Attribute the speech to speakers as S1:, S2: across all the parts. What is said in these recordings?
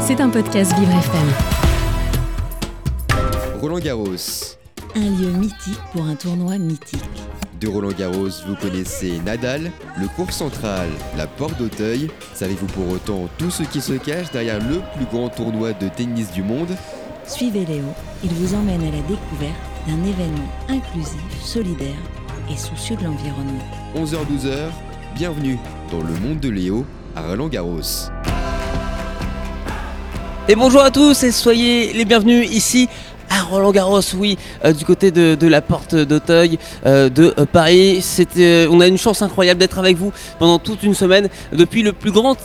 S1: C'est un podcast Vivre FM.
S2: Roland Garros.
S3: Un lieu mythique pour un tournoi mythique.
S2: De Roland Garros, vous connaissez Nadal, le cours central, la porte d'Auteuil. Savez-vous pour autant tout ce qui se cache derrière le plus grand tournoi de tennis du monde?
S3: Suivez Léo, il vous emmène à la découverte d'un événement inclusif, solidaire et soucieux de l'environnement.
S2: 11h-12h, bienvenue dans le monde de Léo à Roland Garros.
S4: Et bonjour à tous et soyez les bienvenus ici à Roland Garros, oui, euh, du côté de, la porte d'Auteuil euh, de euh, Paris. On a une chance incroyable d'être avec vous pendant toute une semaine depuis le plus grand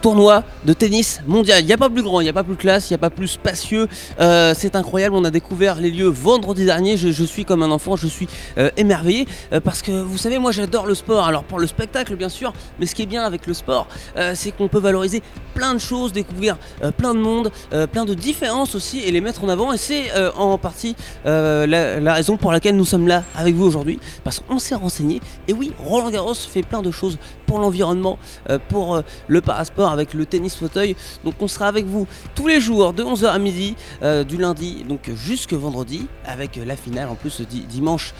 S4: tournoi de tennis mondial. Il n'y a pas plus grand, il n'y a pas plus classe, il n'y a pas plus spacieux. C'est incroyable, on a découvert les lieux vendredi dernier. Je, je suis comme un enfant, je suis émerveillé parce que vous savez, moi j'adore le sport. Alors pour le spectacle, bien sûr, mais ce qui est bien avec le sport, c'est qu'on peut valoriser plein de choses, découvrir plein de monde, plein de différences aussi et les mettre en avant. Et c'est euh, en partie euh, la, la raison pour laquelle nous sommes là avec vous aujourd'hui, parce qu'on s'est renseigné. Et oui, Roland Garros fait plein de choses pour l'environnement, euh, pour euh, le parasport avec le tennis fauteuil. Donc on sera avec vous tous les jours de 11h à midi, euh, du lundi donc jusque vendredi, avec la finale en plus di- dimanche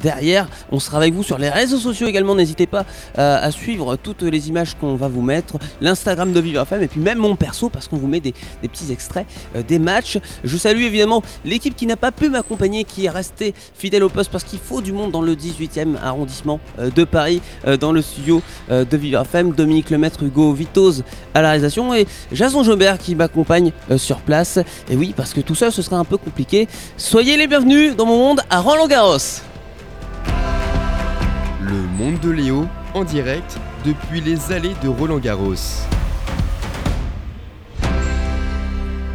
S4: derrière. On sera avec vous sur les réseaux sociaux également. N'hésitez pas à suivre toutes les images qu'on va vous mettre, l'Instagram de Vivre FM et puis même mon perso parce qu'on vous met des, petits extraits des matchs. Je salue évidemment l'équipe qui n'a pas pu m'accompagner, qui est restée fidèle au poste parce qu'il faut du monde dans le 18e arrondissement de Paris, dans le studio euh, de Vivre FM. Dominique Lemaître, Hugo Vitoz à la réalisation et Jason Jobert qui m'accompagne euh, sur place. Et oui, parce que tout ça, ce serait un peu compliqué. Soyez les bienvenus dans mon monde à Roland Garros.
S2: Le monde de Léo en direct depuis les allées de Roland Garros.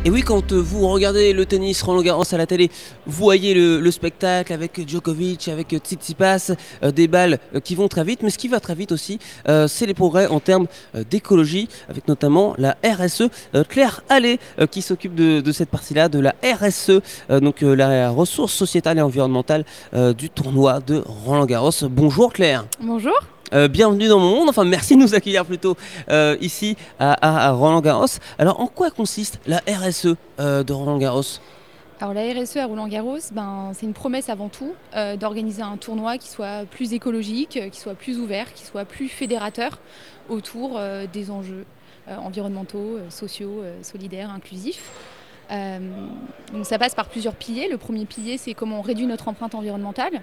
S4: Et oui, quand euh, vous regardez le tennis Roland Garros à la télé, vous voyez le, le spectacle avec Djokovic, avec Tsitsipas, euh, des balles euh, qui vont très vite. Mais ce qui va très vite aussi, c'est les progrès en termes d'écologie, avec notamment la RSE. Claire Allais, qui s'occupe de, cette partie-là, de la RSE, donc la ressource sociétale et environnementale du tournoi de Roland Garros. Bonjour Claire.
S5: Bonjour.
S4: Euh, bienvenue dans mon monde, enfin merci de nous accueillir plutôt euh, ici à, Roland Garros. Alors en quoi consiste la RSE euh, de Roland Garros?
S5: Alors la RSE à Roland Garros, ben, c'est une promesse avant tout d'organiser un tournoi qui soit plus écologique, qui soit plus ouvert, qui soit plus fédérateur autour des enjeux environnementaux, sociaux, solidaires, inclusifs. Donc ça passe par plusieurs piliers. Le premier pilier, c'est comment on réduit notre empreinte environnementale.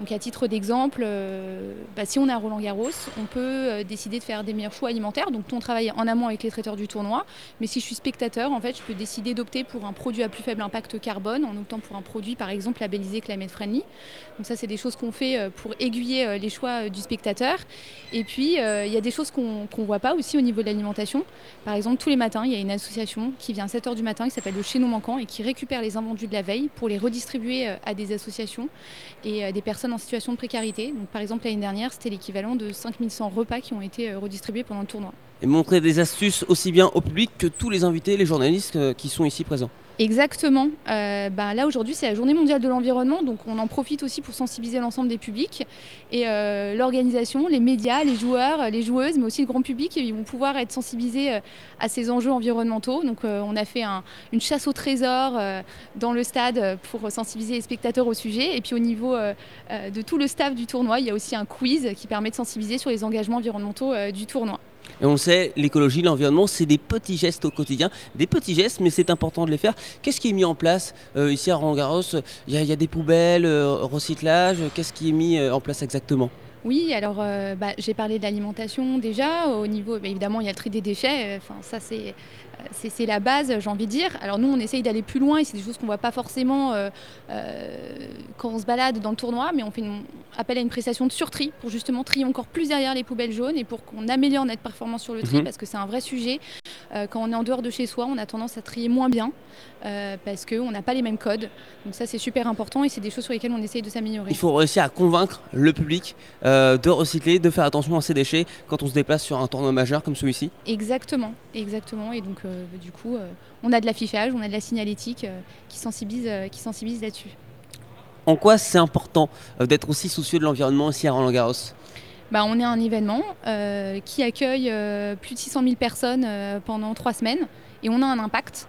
S5: Donc à titre d'exemple, euh, bah, si on à Roland Garros, on peut euh, décider de faire des meilleurs choix alimentaires. Donc on travaille en amont avec les traiteurs du tournoi. Mais si je suis spectateur, en fait, je peux décider d'opter pour un produit à plus faible impact carbone en optant pour un produit, par exemple, labellisé Climate Friendly. Donc ça, c'est des choses qu'on fait euh, pour aiguiller les choix du spectateur. Et puis, il y a des choses qu'on ne voit pas aussi au niveau de l'alimentation. Par exemple, tous les matins, il y a une association qui vient à 7h du matin qui s'appelle le Chez nos manquants et qui récupère les invendus de la veille pour les redistribuer à des associations et des personnes en situation de précarité. Par exemple, l'année dernière, c'était l'équivalent de 5100 repas qui ont été euh, redistribués pendant le tournoi.
S4: Et montrer des astuces aussi bien au public que tous les invités, les journalistes euh, qui sont ici présents.
S5: Exactement. Euh, bah, là aujourd'hui c'est la journée mondiale de l'environnement, donc on en profite aussi pour sensibiliser l'ensemble des publics et euh, l'organisation, les médias, les joueurs, les joueuses, mais aussi le grand public, ils vont pouvoir être sensibilisés euh, à ces enjeux environnementaux. Donc on a fait un- une chasse au trésor dans le stade pour sensibiliser les spectateurs au sujet. Et puis au niveau de tout le staff du tournoi, il y a aussi un quiz qui permet de sensibiliser sur les engagements environnementaux du tournoi.
S4: On sait, l'écologie, l'environnement, c'est des petits gestes au quotidien. Des petits gestes, mais c'est important de les faire. Qu'est-ce qui est mis en place euh, ici à Roland Garros Il y, a- des poubelles, euh, recyclage. Qu'est-ce qui est mis euh, en place exactement?
S5: Oui, alors bah, j'ai parlé de l'alimentation déjà. Au niveau, bah, évidemment, il y a le tri des déchets. Enfin, ça, c'est, c'est, la base, j'ai envie de dire. Alors nous, on essaye d'aller plus loin et c'est des choses qu'on voit pas forcément euh, euh, quand on se balade dans le tournoi, mais on fait une, appel à une prestation de surtri pour justement trier encore plus derrière les poubelles jaunes et pour qu'on améliore notre performance sur le tri
S4: Mhm.
S5: parce que c'est un vrai sujet. Euh, quand on est en dehors de chez soi, on a tendance à trier moins bien parce qu'on n'a pas les mêmes codes. Donc ça, c'est super important et c'est des choses sur lesquelles on essaye de s'améliorer.
S4: Il faut réussir à convaincre le public de recycler, de faire attention à ses déchets quand on se déplace sur un tournoi majeur comme celui-ci.
S5: Exactement, exactement. Et donc, du coup, euh, on a de l'affichage, on a de la signalétique euh, qui sensibilise, euh, qui sensibilise là-dessus.
S4: En quoi c'est important euh, d'être aussi soucieux de l'environnement ici à Roland Garros?
S5: Bah, On est un événement euh, qui accueille euh, plus de 600 000 personnes euh, pendant trois semaines et on a un impact.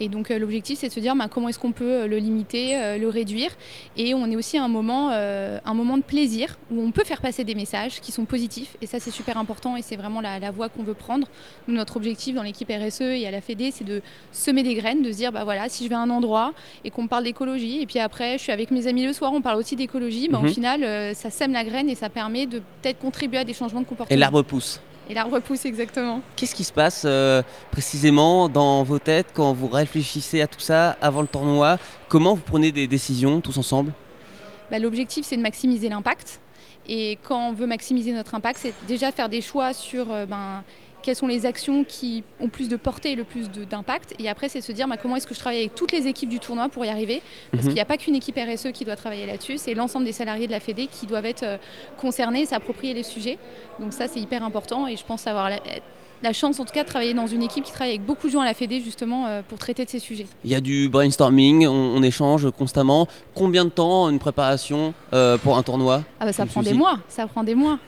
S5: Et donc euh, l'objectif, c'est de se dire bah, comment est-ce qu'on peut euh, le limiter, euh, le réduire. Et on est aussi à un moment, un moment de plaisir où on peut faire passer des messages qui sont positifs. Et ça, c'est super important et c'est vraiment la, la voie qu'on veut prendre. Nous, notre objectif dans l'équipe RSE et à la FED, c'est de semer des graines, de se dire, bah voilà, si je vais à un endroit et qu'on me parle d'écologie, et puis après, je suis avec mes amis le soir, on parle aussi d'écologie, bah,
S4: Mhm.
S5: au final, euh, ça sème la graine et ça permet de peut-être contribuer à des changements de comportement.
S4: Et l'arbre pousse.
S5: Et l'arbre pousse, exactement.
S4: Qu'est-ce qui se passe euh, précisément dans vos têtes quand vous réfléchissez à tout ça avant le tournoi? Comment vous prenez des décisions tous ensemble?
S5: Bah, L'objectif, c'est de maximiser l'impact. Et quand on veut maximiser notre impact, c'est déjà faire des choix sur euh, ben, quelles sont les actions qui ont plus de portée et le plus d'impact. Et après, c'est se dire bah, comment est-ce que je travaille avec toutes les équipes du tournoi pour y arriver? Parce
S4: Mhm.
S5: qu'il n'y a pas qu'une équipe RSE qui doit travailler là-dessus, c'est l'ensemble des salariés de la Fédé qui doivent être euh, concernés et s'approprier les sujets. Donc ça, c'est hyper important. Et je pense avoir la, la chance, en tout cas, de travailler dans une équipe qui travaille avec beaucoup de gens à la Fédé, justement, euh, pour traiter de ces sujets.
S4: Il y a du brainstorming, on, on échange constamment. Combien de temps une préparation euh, pour un tournoi?
S5: Ah bah ça prend des mois, ça prend des mois.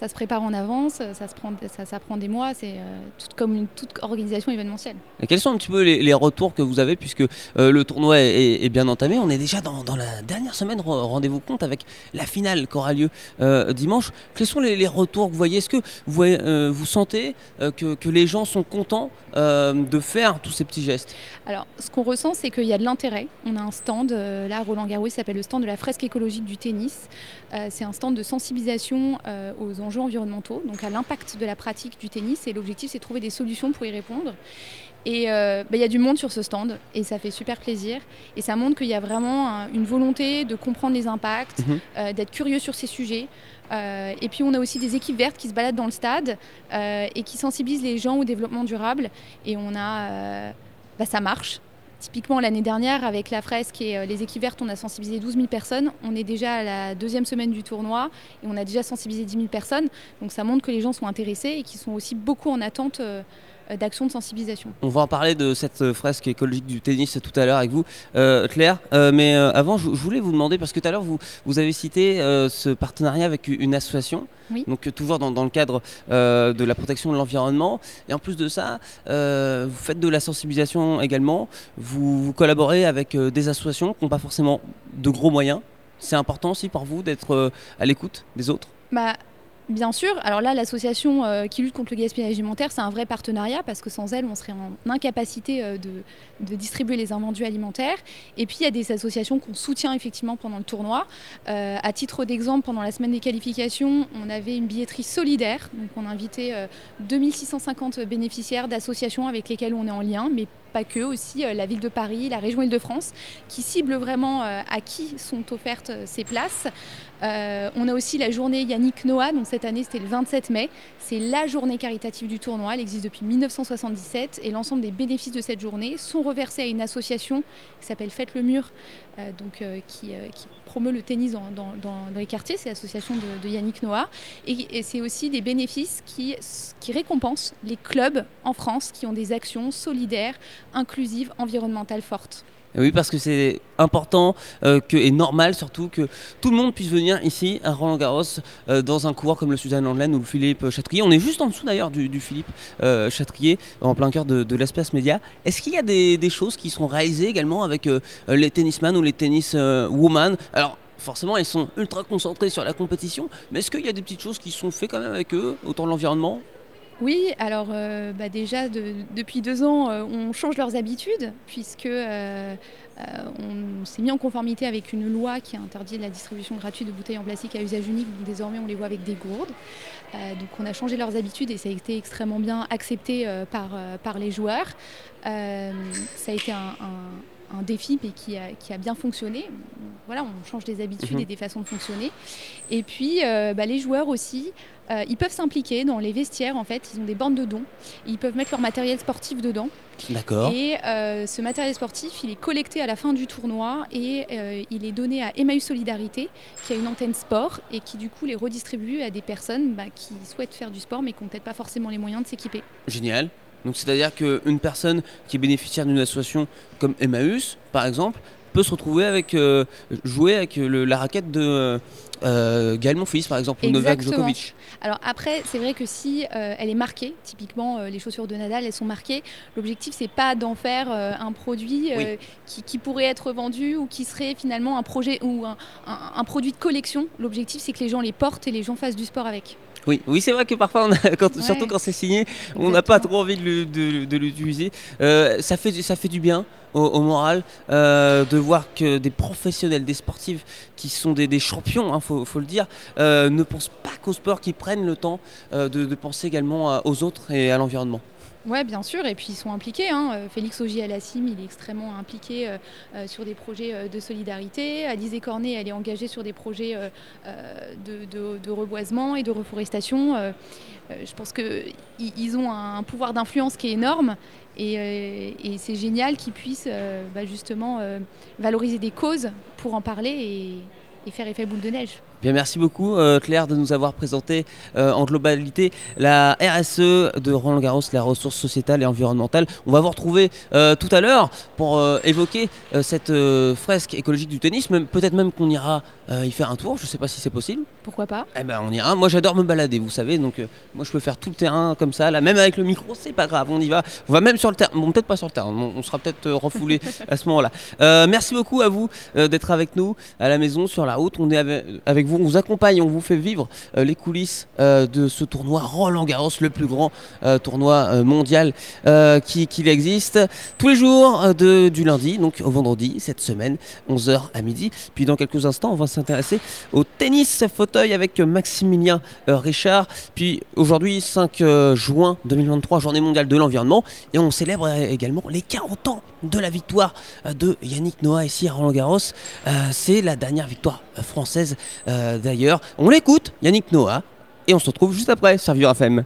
S5: Ça se prépare en avance, ça, se prend, ça, ça prend des mois, c'est euh, tout comme une toute organisation événementielle.
S4: Et quels sont un petit peu les, les retours que vous avez puisque euh, le tournoi est, bien entamé On est déjà dans, dans la dernière semaine, re- rendez-vous compte, avec la finale qui aura lieu euh, dimanche. Quels sont les, les retours que vous voyez? Est-ce que vous, sentez que, que les gens sont contents de faire tous ces petits gestes?
S5: Alors, ce qu'on ressent, c'est qu'il y a de l'intérêt. On a un stand, là, Roland Garros, s'appelle le stand de la fresque écologique du tennis. Euh, c'est un stand de sensibilisation euh, aux enjeux environnementaux, donc à l'impact de la pratique du tennis. Et l'objectif, c'est de trouver des solutions pour y répondre. Et euh, bah, il y a du monde sur ce stand et ça fait super plaisir. Et ça montre qu'il y a vraiment un- une volonté de comprendre les impacts,
S4: Mhm.
S5: euh, d'être curieux sur ces sujets. Euh, et puis on a aussi des équipes vertes qui se baladent dans le stade et qui sensibilisent les gens au développement durable. Et on a, bah, ça marche. Typiquement l'année dernière avec la fresque et euh, les équipes vertes, on a sensibilisé 12 000 personnes. On est déjà à la deuxième semaine du tournoi et on a déjà sensibilisé 10 000 personnes. Donc ça montre que les gens sont intéressés et qu'ils sont aussi beaucoup en attente euh, d'actions de sensibilisation.
S4: On va en parler de cette euh, fresque écologique du tennis tout à l'heure avec vous, euh, Claire. Euh, mais euh, avant, je, je voulais vous demander, parce que tout à l'heure, vous, vous avez cité euh, ce partenariat avec une association,
S5: Oui.
S4: donc euh, toujours dans, dans le cadre euh, de la protection de l'environnement. Et en plus de ça, euh, vous faites de la sensibilisation également. Vous, vous collaborez avec euh, des associations qui n'ont pas forcément de gros moyens. C'est important aussi pour vous d'être euh, à l'écoute des autres?
S5: Bah, bien sûr. Alors là, l'association euh, qui lutte contre le gaspillage alimentaire, c'est un vrai partenariat parce que sans elle, on serait en incapacité euh, de, distribuer les invendus alimentaires. Et puis, il y a des associations qu'on soutient effectivement pendant le tournoi. Euh, à titre d'exemple, pendant la semaine des qualifications, on avait une billetterie solidaire. Donc, on a invité euh, 2650 bénéficiaires d'associations avec lesquelles on est en lien, mais pas que, aussi la ville de Paris, la région Île-de-France, qui ciblent vraiment à qui sont offertes ces places. Euh, on a aussi la journée Yannick Noah, donc cette année c'était le 27 mai. C'est la journée caritative du tournoi, elle existe depuis 1977 et l'ensemble des bénéfices de cette journée sont reversés à une association qui s'appelle Faites le Mur, euh, donc, euh, qui, promeut le tennis dans, les quartiers, c'est l'association de, Yannick Noah. Et, et c'est aussi des bénéfices qui, qui récompensent les clubs en France qui ont des actions solidaires, inclusives, environnementales fortes.
S4: Et Oui, parce que c'est important euh, que, et normal surtout que tout le monde puisse venir ici à Roland Garros euh, dans un coureur comme le Suzanne Landelaine ou le Philippe Chatrier. On est juste en dessous d'ailleurs du, Philippe euh, Chatrier, en plein cœur de, l'espace média. Est-ce qu'il y a des, choses qui sont réalisées également avec euh, les tennisman ou les tennis woman? Alors forcément, ils sont ultra concentrés sur la compétition, mais est-ce qu'il y a des petites choses qui sont faites quand même avec eux, autour de l'environnement?
S5: Oui, alors euh, bah déjà de- depuis deux ans, euh, on change leurs habitudes puisque euh, on s'est mis en conformité avec une loi qui interdit la distribution gratuite de bouteilles en plastique à usage unique. Donc désormais, on les voit avec des gourdes. Donc on a changé leurs habitudes et ça a été extrêmement bien accepté par, les joueurs. Ça a été un- un défi mais qui a, qui a bien fonctionné. Voilà, on change des habitudes
S4: Mhm.
S5: et des façons de fonctionner. Et puis euh, bah, les joueurs aussi, euh, ils peuvent s'impliquer dans les vestiaires en fait. Ils ont des bornes de dons. Ils peuvent mettre leur matériel sportif dedans.
S4: D'accord.
S5: Et euh, ce matériel sportif, il est collecté à la fin du tournoi et il est donné à Emmaüs Solidarité, qui a une antenne sport et qui du coup les redistribue à des personnes bah, qui souhaitent faire du sport mais qui n'ont peut-être pas forcément les moyens de s'équiper.
S4: Génial. Donc c'est-à-dire qu'une personne qui est bénéficiaire d'une association comme Emmaüs, par exemple, peut se retrouver avec euh, jouer avec le- la raquette de euh, Gaël Monfils par exemple ou Novak. Djokovic.
S5: Alors après, c'est vrai que si euh, elle est marquée, typiquement euh, les chaussures de Nadal, elles sont marquées. L'objectif, c'est pas d'en faire euh, un produit euh, qui, qui pourrait être vendu ou qui serait finalement un projet ou un, un- un produit de collection. L'objectif, c'est que les gens les portent et les gens fassent du sport avec.
S4: Oui, oui c'est vrai que parfois, on a- quand-
S5: Ouais.
S4: surtout quand c'est signé, on n'a pas trop envie de, l'utiliser. Euh, ça, fait, du- ça fait du bien au, au moral euh, de voir que des professionnels, des sportifs qui sont des, des champions, il faut, faut le dire, euh, ne pensent pas qu'au sport, qui prennent le temps de, de penser également à- aux autres et à l'environnement.
S5: Ouais, bien sûr, et puis ils sont impliqués. hein. Euh, Félix Augier à la CIM, il est extrêmement impliqué euh, euh, sur des projets de solidarité. Alizé Cornet, elle est engagée sur des projets de, reboisement et de reforestation. Je pense qu'ils ils ont un pouvoir d'influence qui est énorme. Et, c'est génial qu'ils puissent bah, justement valoriser des causes pour en parler et, et faire effet boule de neige.
S4: Bien, merci beaucoup euh, Claire de nous avoir présenté euh, en globalité la RSE de Roland Garros, la ressource sociétale et environnementale. On va vous retrouver euh, tout à l'heure pour évoquer cette fresque écologique du tennis. Peut-être même qu'on ira y faire un tour. Je ne sais pas si c'est possible.
S5: Pourquoi pas?
S4: Eh ben on ira. Moi j'adore me balader, vous savez. Donc moi je peux faire tout le terrain comme ça, là même avec le micro, c'est pas grave. On y va. On va même sur le terrain. Bon peut-être pas sur le terrain. On, on sera peut-être refoulé à ce moment-là. Merci beaucoup à vous d'être avec nous à la maison sur la route. On est avec, avec vous, on vous accompagne, on vous fait vivre euh, les coulisses euh, de ce tournoi Roland Garros, le plus grand euh, tournoi mondial qui existe tous les jours du lundi, donc au vendredi cette semaine, 11h à midi. Puis dans quelques instants, on va s'intéresser au tennis fauteuil avec Maximilien Richard. Puis aujourd'hui, 5 euh, juin 2023, journée mondiale de l'environnement. Et on célèbre également les 40 ans de la victoire de Yannick Noah ici à Roland Garros. C'est la dernière victoire française d'ailleurs. On l'écoute, Yannick Noah. Et on se retrouve juste après sur Vivre FM.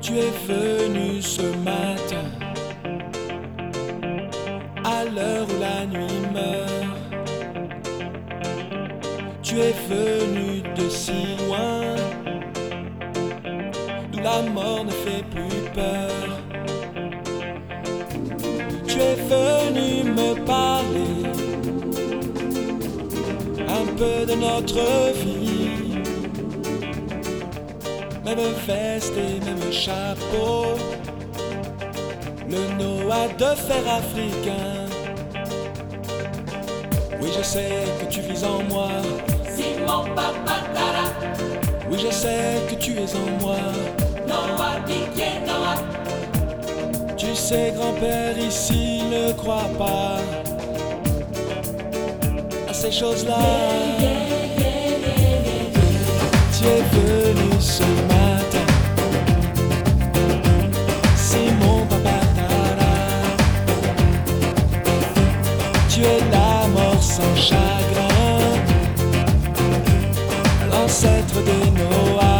S6: Tu es venu ce matin à l'heure où la nuit meurt. Tu es venu de si venu me parler un peu de notre vie même veste et même chapeau. Le Noah de fer africain. Oui, je sais que tu vis en moi. Simon Papatara. Oui, je sais que tu es en moi. Noah Noah. Tu sais, grand-père, ici ne crois pas à ces choses-là. Tu es venu ce matin. C'est mon papa. Tu es la mort sans chagrin. L'ancêtre des Noahs.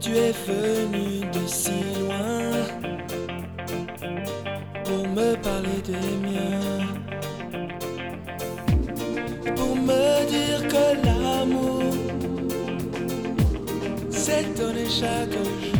S6: Tu es venu de si loin pour me parler des miens. Pour me dire que l'amour s'est donné chaque jour.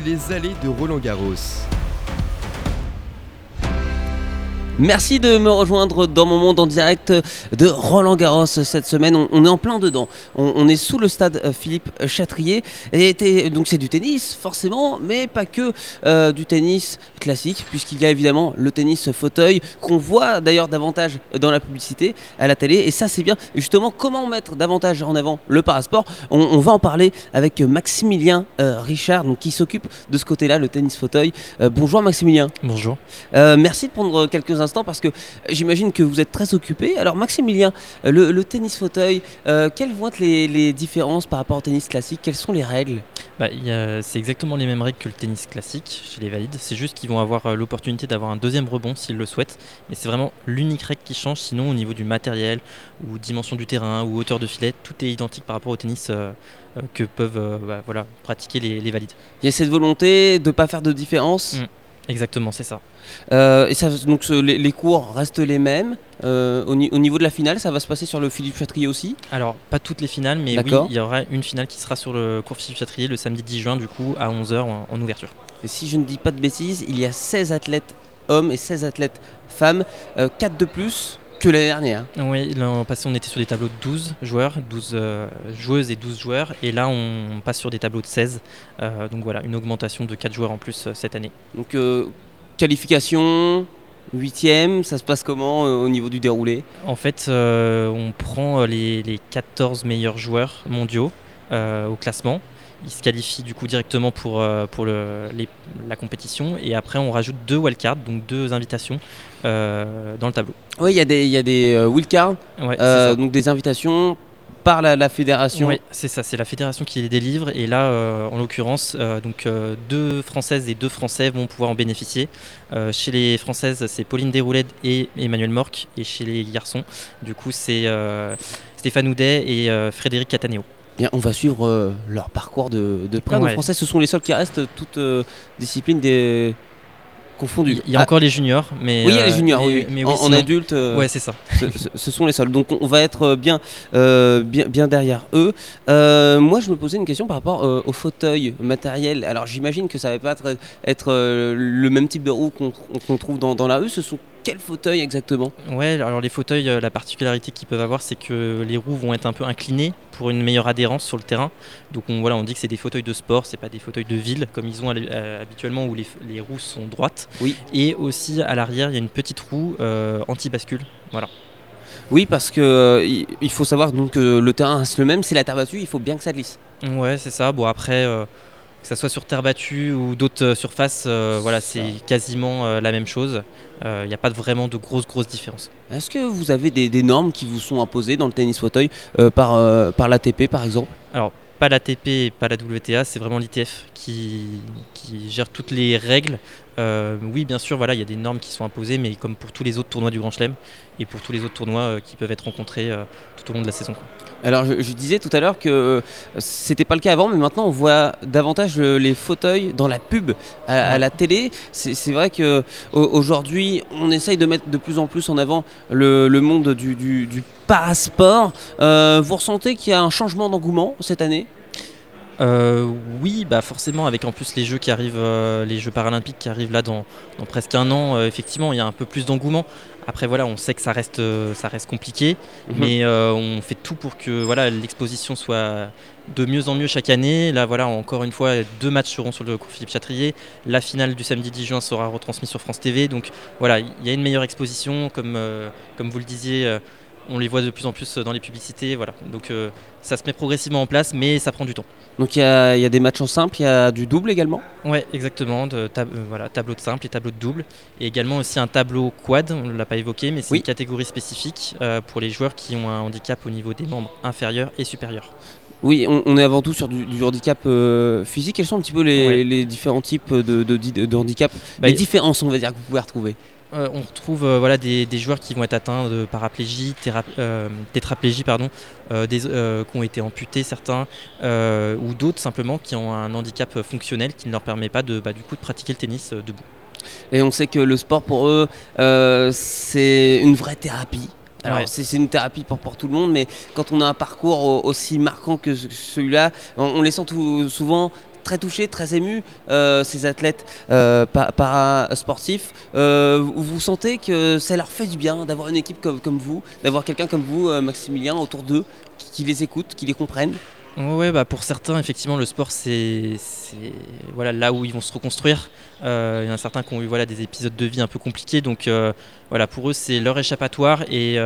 S2: Les allées de Roland Garros.
S4: Merci de me rejoindre dans mon monde en direct de Roland Garros cette semaine. On, on est en plein dedans. On, on est sous le stade euh, Philippe Chatrier. Et donc c'est du tennis, forcément, mais pas que euh, du tennis classique, puisqu'il y a évidemment le tennis fauteuil qu'on voit d'ailleurs davantage dans la publicité à la télé. Et ça, c'est bien. Justement, comment mettre davantage en avant le parasport? On, on va en parler avec Maximilien euh, Richard, donc, qui s'occupe de ce côté-là, le tennis fauteuil. Euh, bonjour Maximilien.
S7: Bonjour.
S4: Merci de prendre quelques instants parce que j'imagine que vous êtes très occupé. Alors Maximilien, euh, le, le tennis fauteuil, euh, quelles vont être les, les différences par rapport au tennis classique? Quelles sont les règles?
S7: Bah, c'est exactement les mêmes règles que le tennis classique chez les valides. C'est juste qu'ils vont avoir euh, l'opportunité d'avoir un deuxième rebond s'ils le souhaitent. Mais c'est vraiment l'unique règle qui change. Sinon, au niveau du matériel ou dimension du terrain ou hauteur de filet, tout est identique par rapport au tennis que peuvent bah, voilà, pratiquer les, les valides.
S4: Il y a cette volonté de ne pas faire de différence?
S7: Mm. Exactement, c'est ça.
S4: Euh, et ça, donc ce- les, les cours restent les mêmes. Euh, au, ni- au niveau de la finale, ça va se passer sur le Philippe Chatrier aussi?
S7: Alors, pas toutes les finales, mais oui, il y aura une finale qui sera sur le cours Philippe Chatrier le samedi 10 juin, du coup, à 11h en, en ouverture.
S4: Et si je ne dis pas de bêtises, il y a 16 athlètes hommes et 16 athlètes femmes, 4 de plus que l'année dernière.
S7: Oui, l'an passé, on était sur des tableaux de 12 joueurs, 12 euh, joueuses et 12 joueurs. Et là, on passe sur des tableaux de 16. Euh, donc voilà, une augmentation de 4 joueurs en plus euh, cette année.
S4: Donc qualification, huitième, ça se passe comment euh, au niveau du déroulé?
S7: En fait, euh, on prend les, les 14 meilleurs joueurs mondiaux euh, au classement. Ils se qualifient du coup directement pour, euh, pour le- les- la compétition. Et après, on rajoute deux wildcards, donc deux invitations euh, dans le tableau.
S4: Oui, il y a des, il y a des euh, wildcards,
S7: Ouais,
S4: donc des invitations par la, la fédération.
S7: Oui, c'est ça, c'est la fédération qui les délivre. Et là, euh, en l'occurrence, euh, donc euh, deux Françaises et deux Français vont pouvoir en bénéficier. Chez les Françaises, c'est Pauline Desroulettes et Emmanuel Morc. Et chez les garçons, du coup, c'est Stéphane Houdet et Frédéric Cataneo.
S4: Bien, on va suivre euh, leur parcours de, de près. Nos
S7: Ouais.
S4: Français, ce sont les seuls qui restent, toutes euh, disciplines des... confondues.
S7: Il y a
S4: Ah,
S7: encore les juniors, mais
S4: oui, il y a les
S7: euh,
S4: juniors,
S7: mais-
S4: oui, oui.
S7: mais
S4: en,
S7: oui,
S4: en
S7: sinon-
S4: adulte, euh,
S7: Ouais, c'est ça.
S4: ce, sont les seuls. Donc on va être euh, bien, euh, bien, bien derrière eux. Euh, moi, je me posais une question par rapport euh, au fauteuil matériel. Alors j'imagine que ça va pas être, être, euh, le même type de roue qu'on trouve dans, dans la rue. Ce sont quels fauteuils exactement?
S7: Ouais, alors les fauteuils, euh, la particularité qu'ils peuvent avoir, c'est que les roues vont être un peu inclinées pour une meilleure adhérence sur le terrain. Donc on, voilà, on dit que c'est des fauteuils de sport, c'est pas des fauteuils de ville comme ils ont euh, habituellement où les, roues sont droites.
S4: Oui.
S7: Et aussi à l'arrière, il y a une petite roue euh, anti-bascule. Voilà.
S4: Oui, parce que euh, il il faut savoir donc que le terrain reste le même. C'est la terre battue, il faut bien que ça glisse.
S7: Ouais, c'est ça. Bon après, euh, que ça soit sur terre battue ou d'autres euh, surfaces, euh, voilà, c'est quasiment euh, la même chose. Euh, Il n'y a pas vraiment de grosses grosses différences.
S4: Est-ce que vous avez des, des normes qui vous sont imposées dans le tennis fauteuil par, par l'ATP par exemple?
S7: Pas l'ATP et pas la WTA, c'est vraiment l'ITF qui, qui gère toutes les règles. Euh, oui, bien sûr, voilà, il y a des normes qui sont imposées, mais comme pour tous les autres tournois du Grand Chelem et pour tous les autres tournois euh, qui peuvent être rencontrés euh, tout au long de la saison.
S4: Alors je, disais tout à l'heure que c'était pas le cas avant, mais maintenant on voit davantage les fauteuils dans la pub à, la télé. C'est vrai que au- aujourd'hui on essaye de mettre de plus en plus en avant le, monde du, du, du parasport. Vous ressentez qu'il y a un changement d'engouement cette année?
S7: Euh, oui, bah forcément, avec en plus les Jeux qui arrivent, euh, les Jeux paralympiques qui arrivent là dans, dans presque un an, euh, effectivement, il y a un peu plus d'engouement. Après, voilà, on sait que ça reste, euh, ça reste compliqué, mais euh, on fait tout pour que voilà l'exposition soit de mieux en mieux chaque année. Là, voilà, encore une fois, deux matchs seront sur le cours Philippe Chatrier. La finale du samedi 10 juin sera retransmise sur France TV. Donc voilà, il y a une meilleure exposition, comme, comme vous le disiez. On les voit de plus en plus dans les publicités, voilà. Donc euh, ça se met progressivement en place, mais ça prend du temps.
S4: Donc il y a, il y a des matchs en simple, il y a du double également?
S7: Ouais, exactement. De tab- euh, voilà, tableau de simple et tableau de double. Et également aussi un tableau quad, on ne l'a pas évoqué, mais c'est
S4: Oui.
S7: une catégorie spécifique euh, pour les joueurs qui ont un handicap au niveau des membres inférieurs et supérieurs.
S4: Oui, on, on est avant tout sur du, du handicap physique. Quels sont un petit peu les,
S7: Ouais.
S4: les différents types de, de, de- de handicap?
S7: Bah,
S4: Les différences, on va dire, que vous pouvez retrouver.
S7: Euh, on retrouve euh, voilà, des, des joueurs qui vont être atteints de paraplégie, euh, tétraplégie, pardon, des, qui ont été amputés certains, ou d'autres simplement qui ont un handicap fonctionnel qui ne leur permet pas de, bah, du coup, de pratiquer le tennis debout.
S4: Et on sait que le sport pour eux, c'est une vraie thérapie. Alors
S7: Ouais.
S4: c'est une thérapie pour, pour tout le monde, mais quand on a un parcours au- aussi marquant que ce- celui-là, on, on les sent tout- souvent très touchés, très émus, euh, ces athlètes euh, pa- parasportifs. Euh, vous sentez que ça leur fait du bien d'avoir une équipe comme, vous, d'avoir quelqu'un comme vous, euh, Maximilien, autour d'eux, qui, les écoute, qui les comprenne?
S7: Ouais, bah pour certains, effectivement, le sport, c'est voilà, là où ils vont se reconstruire. Il y en a certains qui ont eu voilà, des épisodes de vie un peu compliqués, donc voilà, pour eux, c'est leur échappatoire et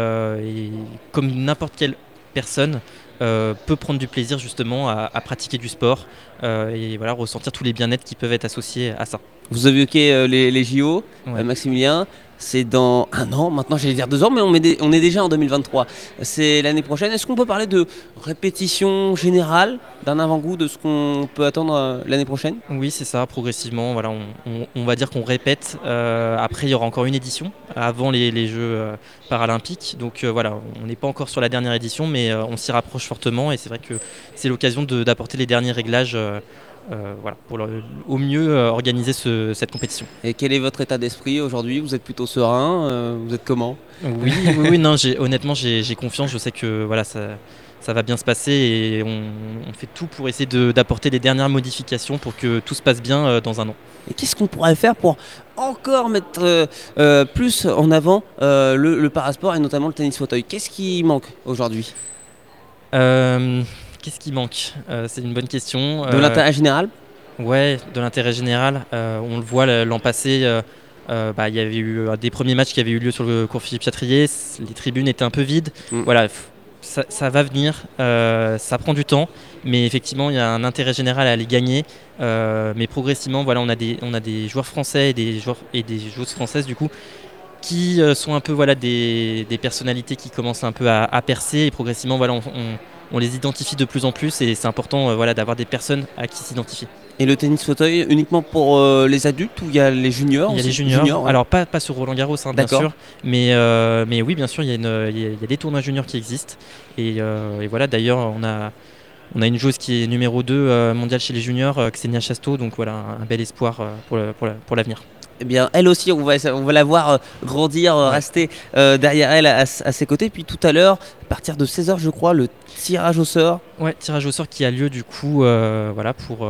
S7: comme n'importe quelle personne euh, peut prendre du plaisir justement à, à pratiquer du sport euh, et voilà, ressentir tous les bien-être qui peuvent être associés à ça.
S4: Vous avez évoqué euh, les, les JO,
S7: Ouais.
S4: Maximilien. C'est dans un an, maintenant j'allais dire deux ans, mais on, est déjà en 2023. C'est l'année prochaine. Est-ce qu'on peut parler de répétition générale, d'un avant-goût de ce qu'on peut attendre euh, l'année prochaine?
S7: Oui, c'est ça, progressivement. Voilà, on, va dire qu'on répète. Euh, après, il y aura encore une édition avant les, Jeux euh, paralympiques. Donc voilà, on n'est pas encore sur la dernière édition, mais on s'y rapproche fortement. Et c'est vrai que c'est l'occasion d'apporter les derniers réglages euh, voilà, pour le- au mieux euh, organiser ce- cette compétition.
S4: Et quel est votre état d'esprit aujourd'hui? Vous êtes plutôt serein euh, Vous êtes comment?
S7: Oui, oui, oui, non, honnêtement, j'ai confiance. Je sais que voilà, ça, ça va bien se passer et on, on fait tout pour essayer de- d'apporter les dernières modifications pour que tout se passe bien euh, dans un an.
S4: Et qu'est-ce qu'on pourrait faire pour encore mettre plus en avant le, le parasport et notamment le tennis fauteuil? Qu'est-ce qui manque aujourd'hui?
S7: Qu'est-ce qui manque? Euh, C'est une bonne question.
S4: De
S7: Euh,
S4: l'intérêt général?
S7: Ouais, de l'intérêt général. Euh, on le voit l'an passé. euh, bah, Il y avait eu des premiers matchs qui avaient eu lieu sur le cours Philippe Chatrier. Les tribunes étaient un peu vides.
S4: Mm.
S7: Voilà, ça, ça va venir. euh, ça prend du temps, mais effectivement, il y a un intérêt général à les gagner. Euh, mais progressivement, voilà, on a des, on a des joueurs français et des joueurs et des joueuses françaises du coup qui sont un peu voilà des, des personnalités qui commencent un peu à, à percer et progressivement voilà on, on- on les identifie de plus en plus et c'est important euh, voilà d'avoir des personnes à qui s'identifier.
S4: Et le tennis fauteuil uniquement pour euh, les adultes ou il y a les juniors
S7: Il y a les juniors, alors pas, pas sur Roland Garros hein, bien sûr, mais, euh, mais oui bien sûr il y, a une- il y a- il y a des tournois juniors qui existent et, euh, et voilà d'ailleurs on a, on a une joueuse qui est numéro 2 mondiale chez les juniors, Xenia Chasteau, donc voilà un, un bel espoir pour l'avenir.
S4: Eh bien, elle aussi, on va, on va la voir euh, grandir, euh,
S7: Ouais.
S4: rester euh, derrière elle à, à ses côtés. Puis tout à l'heure, à partir de 16h, je crois, le tirage au sort.
S7: Ouais, tirage au sort qui a lieu du coup voilà, pour,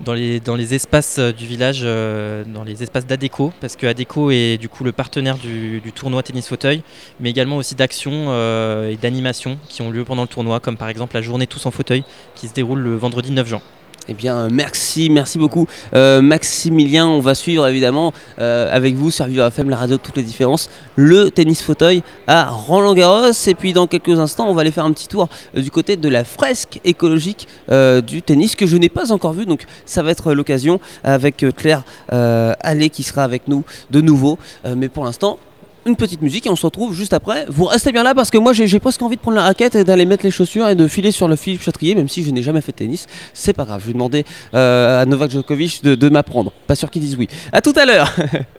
S7: dans, les, dans les espaces du village, euh, dans les espaces d'Adeco, parce que Adeco est du coup le partenaire du, du tournoi tennis fauteuil, mais également aussi d'actions euh, et d'animations qui ont lieu pendant le tournoi, comme par exemple la journée tous en fauteuil qui se déroule le vendredi 9 juin.
S4: Eh bien, merci, merci beaucoup, euh, Maximilien. On va suivre évidemment euh, avec vous sur Vivre FM, la radio de toutes les différences, le tennis fauteuil à Roland-Garros. Et puis, dans quelques instants, on va aller faire un petit tour euh, du côté de la fresque écologique du tennis que je n'ai pas encore vue. Donc, ça va être l'occasion avec Claire Allais qui sera avec nous de nouveau. Mais pour l'instant, une petite musique et on se retrouve juste après. Vous restez bien là parce que moi j'ai presque envie de prendre la raquette et d'aller mettre les chaussures et de filer sur le Philippe Chatrier, même si je n'ai jamais fait de tennis. C'est pas grave, je vais demander euh, à Novak Djokovic de, de m'apprendre. Pas sûr qu'ils disent oui. À tout à l'heure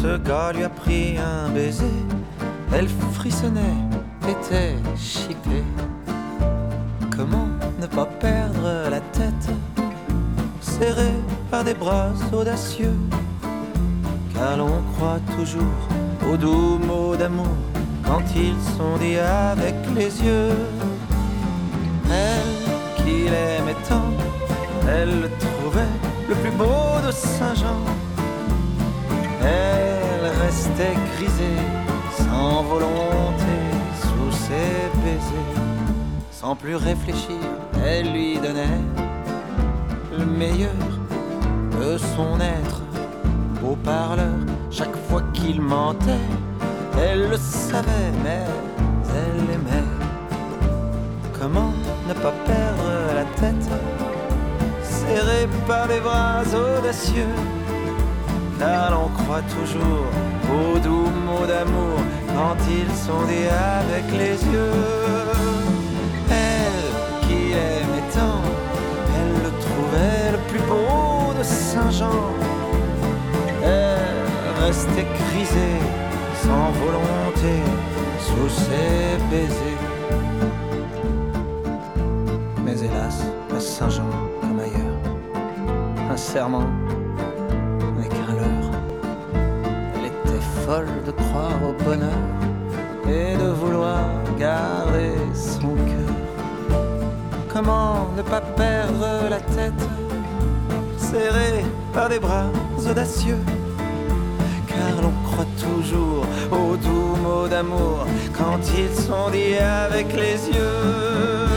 S8: ce gars lui a pris un baiser, elle frissonnait, était chippée. Comment ne pas perdre la tête, serrée par des bras audacieux, car l'on croit toujours plus réfléchir, elle lui donnait le meilleur de son être. Beau parleur, chaque fois qu'il mentait, elle le savait, mais elle aimait. Comment ne pas perdre la tête, serrée par les bras audacieux, car l'on croit toujours aux doux mots d'amour quand ils sont dits avec les yeux. Grisée, sans volonté, sous ses baisers. Mais hélas, à Saint-Jean comme ailleurs, un serment n'est qu'un leurre. Elle était folle de croire au bonheur et de vouloir garder son cœur. Comment ne pas perdre la tête, serrée par des bras audacieux? Toujours aux doux mots d'amour quand ils sont dits avec les yeux.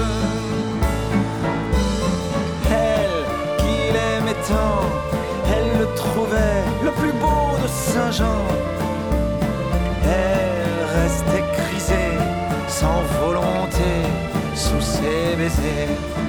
S8: Elle qui l'aimait tant, elle le trouvait le plus beau de Saint-Jean. Elle restait grisée, sans volonté, sous ses baisers.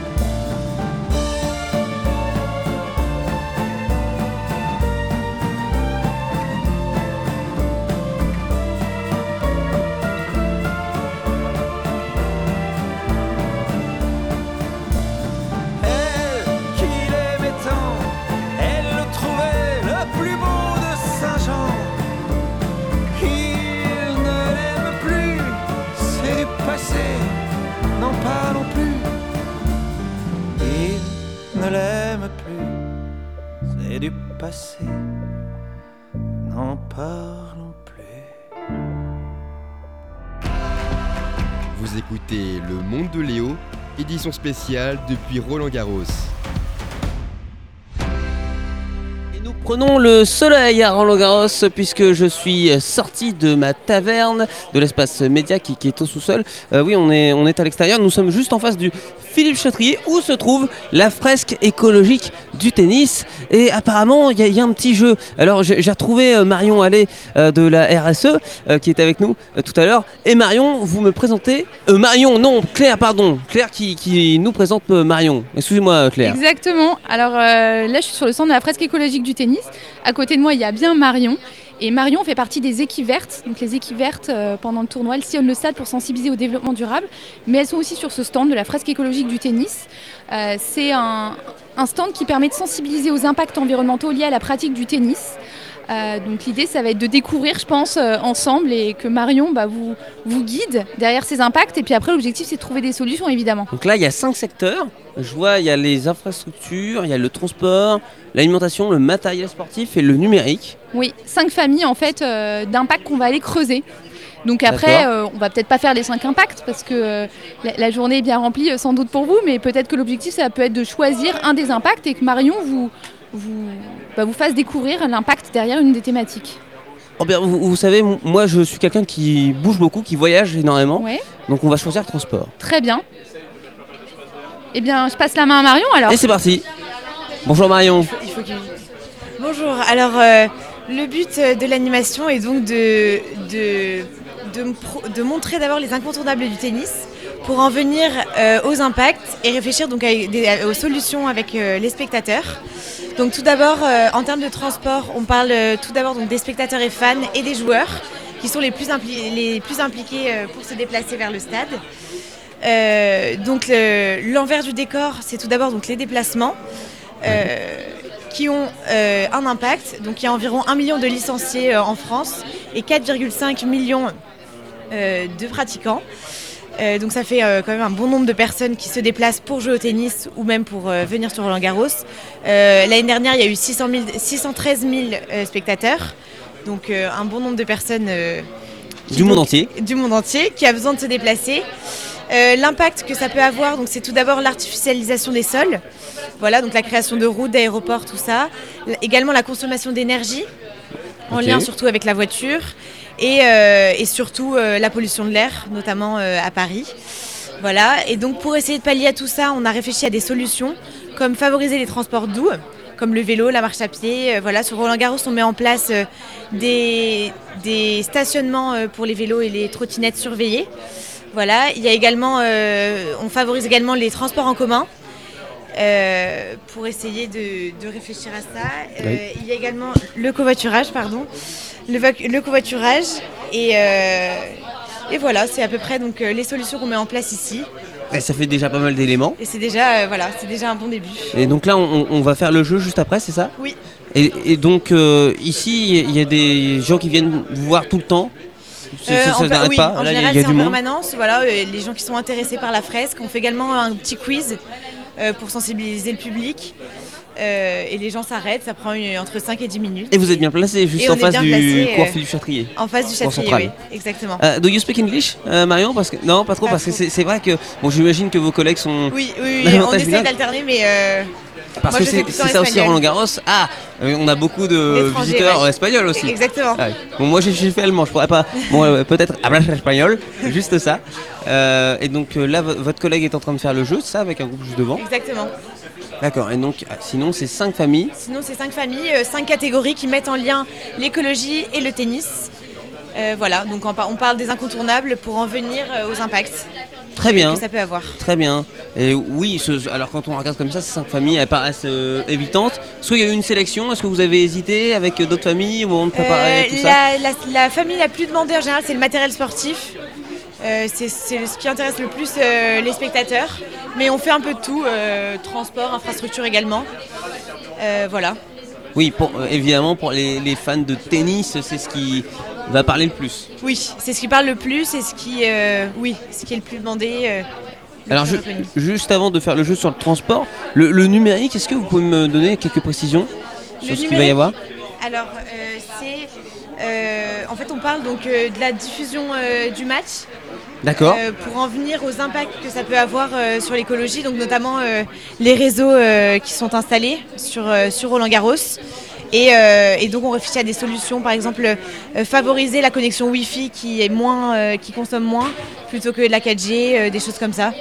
S8: Passé, n'en parlons plus. Il ne l'aime plus, c'est du passé, n'en parlons plus.
S2: Vous écoutez Le Monde de Léo, édition spéciale depuis Roland Garros.
S4: Prenons le soleil à Roland Garros puisque je suis sorti de ma taverne de l'espace média qui, est au sous-sol. Euh, oui, on est à l'extérieur. Nous sommes juste en face du Philippe Chatrier où se trouve la fresque écologique du tennis. Et apparemment, il y, a- un petit jeu. Alors, j'ai retrouvé euh, Marion Allais euh, de la RSE euh, qui est avec nous tout à l'heure. Et Marion, vous me présentez. Marion, non, Claire, pardon. Claire qui, qui nous présente Marion. Excusez-moi, Claire.
S5: Exactement. Alors là, je suis sur le centre de la fresque écologique du tennis. À côté de moi, il y a bien Marion. Et Marion fait partie des équivertes. Donc les équivertes, euh, pendant le tournoi, elles sillonnent le stade pour sensibiliser au développement durable. Mais elles sont aussi sur ce stand de la fresque écologique du tennis. Euh, C'est un stand qui permet de sensibiliser aux impacts environnementaux liés à la pratique du tennis. Euh, donc l'idée, ça va être de découvrir, je pense, euh, ensemble et que Marion bah, vous, vous guide derrière ces impacts. Et puis après, l'objectif, c'est de trouver des solutions, évidemment.
S4: Donc là, il y a cinq secteurs. Je vois, il y a les infrastructures, il y a le transport, l'alimentation, le matériel sportif et le numérique.
S5: Oui, cinq familles en fait euh, d'impacts qu'on va aller creuser. Donc après, euh, on va peut-être pas faire les cinq impacts parce que euh, la, la journée est bien remplie euh, sans doute pour vous, mais peut-être que l'objectif ça peut être de choisir un des impacts et que Marion vous, vous, bah, vous fasse découvrir l'impact derrière une des thématiques.
S4: Oh bien, vous, vous savez, moi je suis quelqu'un qui bouge beaucoup, qui voyage énormément.
S5: Ouais,
S4: Donc on va choisir le transport.
S5: très bien. Eh bien, je passe la main à Marion alors.
S4: Et c'est parti. Bonjour Marion.
S9: Il faut qu'il- Bonjour, alors euh, le but euh, de l'animation est donc de, de, de, me pro- de montrer d'abord les incontournables du tennis pour en venir euh, aux impacts et réfléchir donc à des- à- aux solutions avec euh, les spectateurs. Donc tout d'abord, euh, en termes de transport, on parle euh, tout d'abord donc des spectateurs et fans et des joueurs qui sont les plus, les plus impliqués euh, pour se déplacer vers le stade. Euh, donc le- l'envers du décor, c'est tout d'abord donc les déplacements euh, qui ont euh, un impact. Donc il y a environ 1 million de licenciés en France et 4,5 millions de pratiquants. Euh, donc ça fait euh, quand même un bon nombre de personnes qui se déplacent pour jouer au tennis ou même pour euh, venir sur Roland Garros. L'année dernière, il y a eu 600 000 613 000 euh, spectateurs. Donc un bon nombre de personnes
S4: Du monde entier.
S9: du monde entier qui a besoin de se déplacer. L'impact que ça peut avoir, donc c'est tout d'abord l'artificialisation des sols, voilà, donc la création de routes, d'aéroports, tout ça. L- également la consommation d'énergie, en lien surtout avec la voiture, et, euh, et surtout euh, la pollution de l'air, notamment euh, à Paris. Voilà, et donc pour essayer de pallier à tout ça, on a réfléchi à des solutions comme favoriser les transports doux, comme le vélo, la marche à pied. Voilà, sur Roland Garros, on met en place des, des stationnements pour les vélos et les trottinettes surveillés. Voilà, il y a également, euh, on favorise également les transports en commun. Euh, pour essayer de, de réfléchir à ça. Euh,
S4: Oui.
S9: Il y a également le covoiturage, pardon. Le, covoiturage. Et, euh, et voilà, c'est à peu près donc, les solutions qu'on met en place ici.
S4: Et ça fait déjà pas mal d'éléments.
S9: Et c'est déjà, voilà, c'est déjà un bon début.
S4: Et donc là, on, on va faire le jeu juste après, c'est ça?
S9: Oui.
S4: Et, et donc, ici, il y a des gens qui viennent vous voir tout le temps?
S9: Euh,
S4: Ça, ça
S9: en, oui,
S4: pas?
S9: en
S4: Là,
S9: général, c'est en permanence. Voilà, euh, les gens qui sont intéressés par la fresque. On fait également un petit quiz pour sensibiliser le public. Euh, et les gens s'arrêtent, ça prend une- entre 5 et 10 minutes.
S4: Et vous êtes bien placé, juste
S9: Et
S4: en face du
S9: placé,
S4: cours
S9: euh,
S4: Philippe Chatrier.
S9: En face du Châtrier, oui, exactement.
S4: Euh, do you speak English, euh, Marion? Parce que, Non, pas trop,
S9: Pas
S4: parce que
S9: trop.
S4: c'est c'est vrai que bon, j'imagine que vos collègues sont.
S9: Oui, oui, oui, on essaie d'alterner, mais euh,
S4: Parce
S9: moi,
S4: que c'est ça aussi. Roland Garros. Ah, euh, on a beaucoup de visiteurs
S9: ouais.
S4: espagnols aussi.
S9: Exactement.
S4: Ah. Bon, moi j'ai fait allemand, je pourrais pas. Bon, euh, peut-être hablar espagnol, juste ça. Euh, et donc là, vo- votre collègue est en train de faire le jeu, ça, avec un groupe juste devant.
S9: Exactement.
S4: D'accord. Et donc, ah, sinon, c'est cinq familles.
S9: Sinon, c'est cinq familles, euh, cinq catégories qui mettent en lien l'écologie et le tennis. Euh, voilà, donc on, par- on parle des incontournables pour en venir aux impacts
S4: Très bien.
S9: que ça peut avoir.
S4: Très bien. Et oui, ce- alors quand on regarde comme ça, ces cinq familles, elles paraissent euh, évitantes. Soit il y a eu une sélection, est-ce que vous avez hésité avec d'autres familles au moment de préparer
S9: Euh,
S4: tout ça?
S9: la, la- la famille la plus demandée en général, c'est le matériel sportif. Euh, c'est ce qui intéresse le plus les spectateurs. Mais on fait un peu de tout, transport, infrastructure également. Voilà.
S4: Oui, pour, évidemment, pour les, les fans de tennis, c'est ce qui va parler le plus.
S9: Oui, c'est ce qui parle le plus et ce qui, euh, oui, ce qui est le plus demandé. euh, le
S4: Alors,
S9: plus
S4: juste avant de faire le jeu sur le transport, le, le numérique, est-ce que vous pouvez me donner quelques précisions sur
S9: Le
S4: ce qu'il va y avoir
S9: Alors, euh, c'est. euh, en fait, on parle donc euh, de la diffusion euh, du match.
S4: D'accord.
S9: pour en venir aux impacts que ça peut avoir sur l'écologie, donc notamment les réseaux qui sont installés sur, sur Roland Garros. Et, euh, et donc on réfléchit à des solutions, par exemple euh, favoriser la connexion Wi-Fi qui est moins, euh, qui consomme moins, plutôt que de la 4G, euh, des choses comme ça.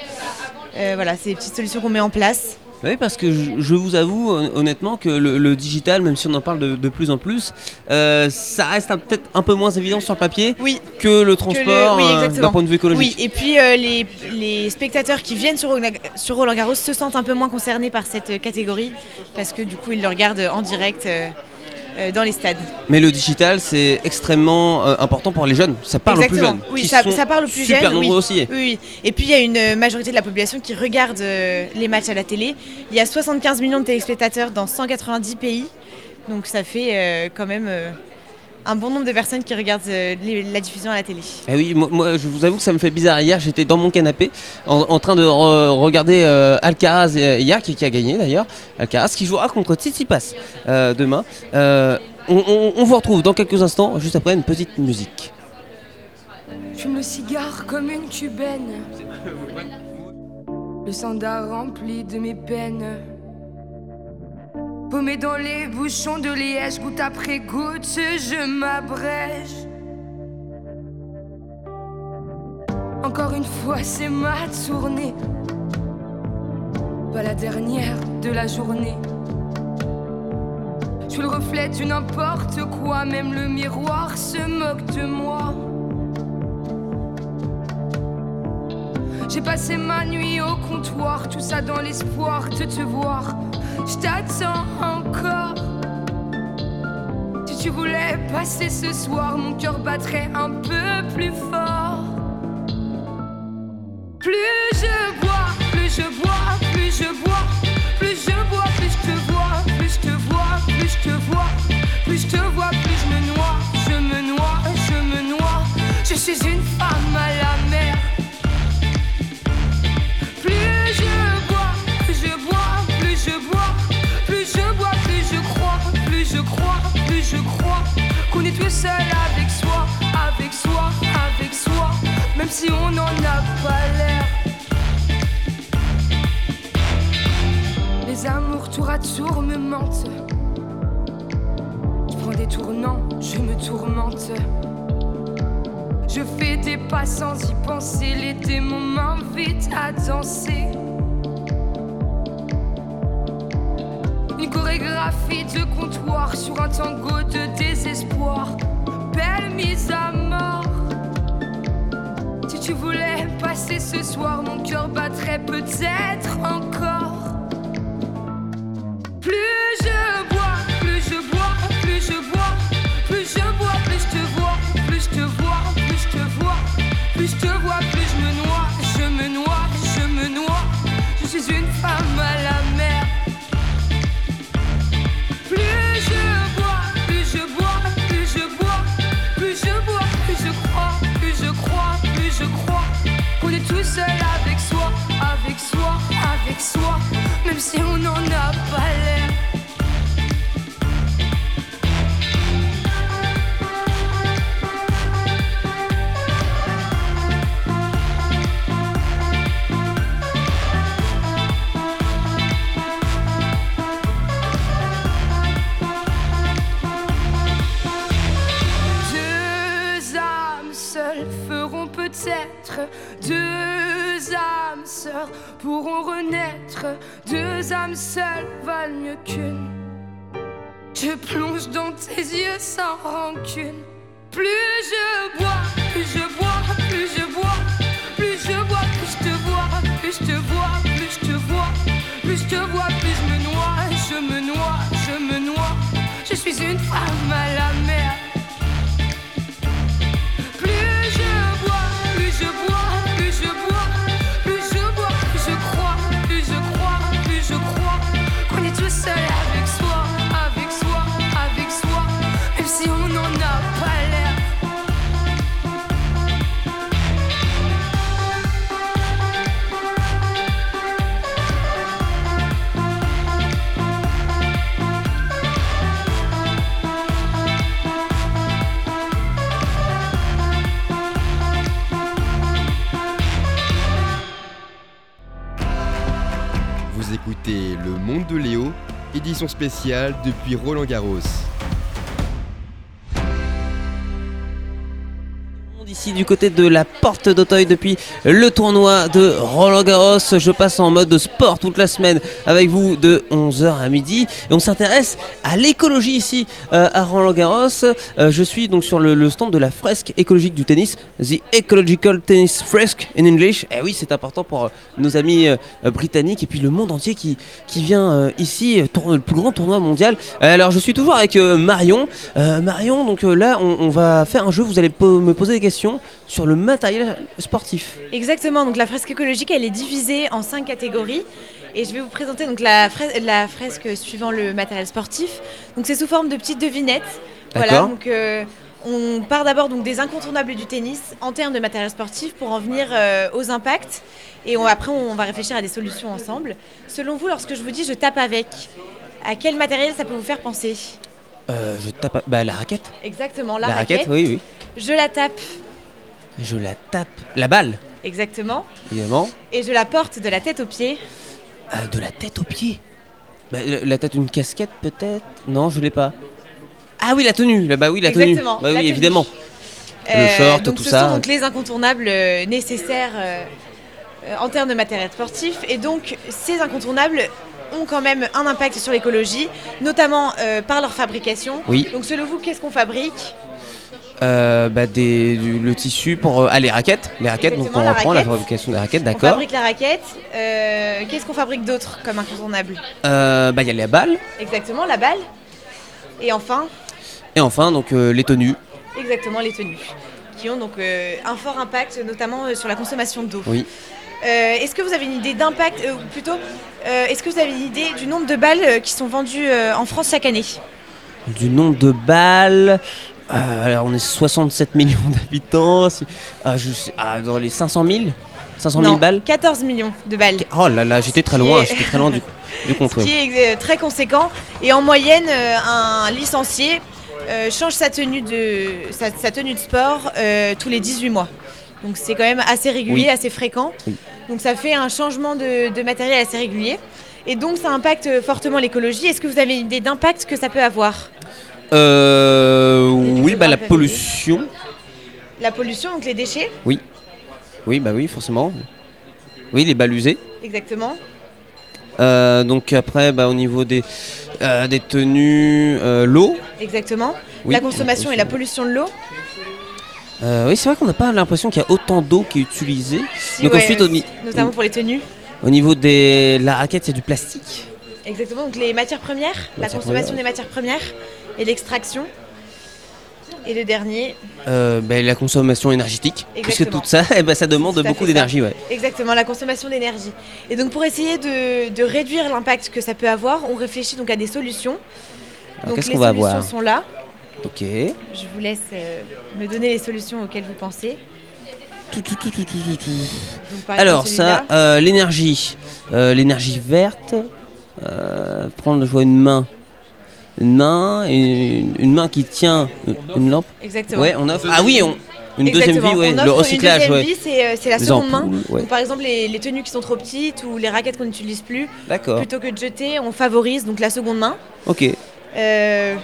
S9: Voilà, c'est des petites solutions qu'on met en place.
S4: Oui, parce que je, je vous avoue hon- honnêtement que le, le digital, même si on en parle de, de plus en plus, euh, ça reste peut-être un peu moins évident sur le papier
S9: Oui.
S4: que le transport
S9: oui,
S4: euh, d'un point de vue écologique.
S9: Oui, et puis euh, les, les spectateurs qui viennent sur, Roland- sur Roland Garros se sentent un peu moins concernés par cette catégorie parce que du coup ils le regardent en direct euh, dans les stades.
S4: Mais le digital, c'est extrêmement euh, important pour les jeunes. Ça parle aux plus jeunes.
S9: Oui, ça, parle aux plus
S4: super
S9: jeunes.
S4: nombreux
S9: oui.
S4: aussi.
S9: Oui, oui. Et puis il y a une euh, majorité de la population qui regarde euh, les matchs à la télé. Il y a 75 millions de téléspectateurs dans 190 pays. Donc ça fait euh, quand même euh, un bon nombre de personnes qui regardent euh, les- la diffusion à la télé.
S4: Eh oui, moi, moi, je vous avoue que ça me fait bizarre. Hier, j'étais dans mon canapé en, en train de re- regarder euh, Alcaraz euh, hier, qui, qui a gagné d'ailleurs. Alcaraz qui jouera contre Tsitsipas euh, demain. Euh, on, on- on vous retrouve dans quelques instants, juste après une petite musique.
S10: Fume le cigare comme une cubaine. Le sandar rempli de mes peines. Paumé dans les bouchons de liège, goutte après goutte, je m'abrège. Encore une fois, c'est ma tournée. Pas la dernière de la journée. Je suis le reflet du n'importe quoi, même le miroir se moque de moi. J'ai passé ma nuit au comptoir, tout ça dans l'espoir de te voir. Je t'attends encore. Si tu voulais passer ce soir, mon cœur battrait un peu plus fort. Plus je vois, plus je vois. Seul avec soi, avec soi, avec soi, même si on n'en a pas l'air. Les amours tour à tour me mentent. Je prends des tournants, je me tourmente. Je fais des pas sans y penser, les démons m'invitent à danser. Une chorégraphie de comptoir sur un tango de désespoir. Belle mise à mort. Si tu voulais passer ce soir, mon cœur battrait peut-être encore. Plus je deux âmes sœurs pourront renaître. Deux âmes seules valent mieux qu'une. Je plonge dans tes yeux sans rancune. Plus je bois, plus je bois, plus je bois, plus je bois, plus je te vois, plus je te vois, plus je te vois, plus je te vois, plus je me noie, je me noie, je me noie. Je suis une femme à la mer.
S2: Monde de Léo, édition spéciale depuis Roland Garros.
S4: Du côté de la porte d'Auteuil depuis le tournoi de Roland Garros. Je passe en mode sport toute la semaine avec vous de 11h à midi et on s'intéresse à l'écologie ici euh, à Roland Garros. Euh, je suis donc sur le, stand de la fresque écologique du tennis, The Ecological Tennis Fresque in English. Et oui, c'est important pour euh, nos amis britanniques et puis le monde entier qui, qui vient ici, tourne- le plus grand tournoi mondial. Alors je suis toujours avec Marion. Marion, donc là on, va faire un jeu, vous allez me poser des questions sur le matériel sportif.
S9: Exactement, donc la fresque écologique, elle est divisée en cinq catégories. Et je vais vous présenter donc la, fres- la fresque suivant le matériel sportif. Donc c'est sous forme de petites devinettes. Voilà, donc euh, on part d'abord donc des incontournables du tennis en termes de matériel sportif pour en venir euh, aux impacts. Et on- après on va réfléchir à des solutions ensemble. Selon vous, lorsque je vous dis je tape avec, à quel matériel ça peut vous faire penser?
S4: Euh, je tape bah, la raquette.
S9: Exactement, la,
S4: La raquette, oui, oui.
S9: Je la tape,
S4: Je la tape. La balle,
S9: exactement.
S4: évidemment.
S9: Et je la porte de la tête aux pieds.
S4: Euh, de la tête aux pieds. Bah, la tête d'une casquette peut-être? Non, je l'ai pas. Ah oui, la tenue. Bah oui, la
S9: Exactement,
S4: tenue. Bah
S9: la
S4: oui,
S9: tenue.
S4: évidemment.
S9: Euh,
S4: Le short,
S9: donc
S4: tout
S9: ce
S4: ça.
S9: sont donc les incontournables euh, nécessaires euh, euh, en termes de matériel sportif. Et donc ces incontournables ont quand même un impact sur l'écologie, notamment euh, par leur fabrication.
S4: Oui.
S9: Donc selon vous, qu'est-ce qu'on fabrique?
S4: Euh, bah, des, du- le tissu pour. euh, ah, les raquettes. Les raquettes, donc on
S9: la
S4: reprend la
S9: raquette.
S4: fabrication des raquettes,
S9: On
S4: d'accord.
S9: fabrique la raquette. Euh, qu'est-ce qu'on fabrique d'autre comme incontournable?
S4: Bah, il y a la balle.
S9: Exactement, la balle. Et enfin,
S4: Et enfin, donc les tenues.
S9: exactement les tenues, qui ont donc un fort impact, notamment sur la consommation d'eau.
S4: Oui.
S9: Est-ce que vous avez une idée d'impact, ou plutôt, est-ce que vous avez une idée du nombre de balles qui sont vendues en France chaque année?
S4: Du nombre de balles. Euh, alors, on est 67 millions d'habitants. ah, je sais- ah, dans les 500 000 500 000
S9: Non,
S4: balles
S9: 14 millions de balles.
S4: Oh là là, j'étais très loin, j'étais très loin du, du compte.
S9: Ce qui est euh, très conséquent. Et en moyenne, euh, un licencié euh, change sa tenue de, sa, sa tenue de sport euh, tous les 18 mois. Donc c'est quand même assez régulier,
S4: Oui.
S9: assez fréquent.
S4: Oui.
S9: Donc ça fait un changement de, de matériel assez régulier. Et donc ça impacte fortement l'écologie. Est-ce que vous avez une idée d'impact que ça peut avoir?
S4: Euh, oui, bah la pollution.
S9: La pollution, donc les déchets
S4: Oui. Oui, bah oui, forcément. Oui, les balles usées.
S9: Exactement.
S4: Euh, donc après, bah, au niveau des, euh, des tenues, euh, l'eau.
S9: Exactement.
S4: Oui,
S9: la consommation et la pollution de l'eau.
S4: Oui, c'est vrai qu'on n'a pas l'impression qu'il y a autant d'eau qui est utilisée.
S9: Si,
S4: donc
S9: ouais,
S4: ensuite, au,
S9: notamment pour les tenues.
S4: au niveau de la raquette, il y a du plastique.
S9: Exactement, donc les matières premières, la consommation
S4: premières.
S9: des matières premières et l'extraction. Et le dernier,
S4: Euh, bah, la consommation énergétique. Puisque
S9: Exactement.
S4: tout ça, eh ben, ça demande beaucoup d'énergie. Ouais.
S9: exactement, la consommation d'énergie. Et donc pour essayer de, de réduire l'impact que ça peut avoir, on réfléchit donc à des solutions.
S4: Alors, qu'est-ce
S9: les
S4: qu'on va
S9: solutions
S4: avoir
S9: sont là.
S4: Ok.
S9: Je vous laisse euh, me donner les solutions auxquelles vous pensez.
S4: Tout, tout, tout.
S9: Donc,
S4: Alors ça, euh, l'énergie, l'énergie verte. prendre je vois une main, une main une, une main qui tient une, lampe.
S9: Exactement.
S4: Ouais, on offre. Ah oui, on, une deuxième vie, ouais, le recyclage,
S9: Une deuxième
S4: ouais.
S9: vie, c'est, euh, c'est la seconde main.
S4: ampoules, ouais.
S9: Donc, par exemple, les, les tenues qui sont trop petites ou les raquettes qu'on n'utilise plus,
S4: D'accord.
S9: plutôt que de jeter, on favorise donc la seconde main.
S4: Ok.
S9: Euh,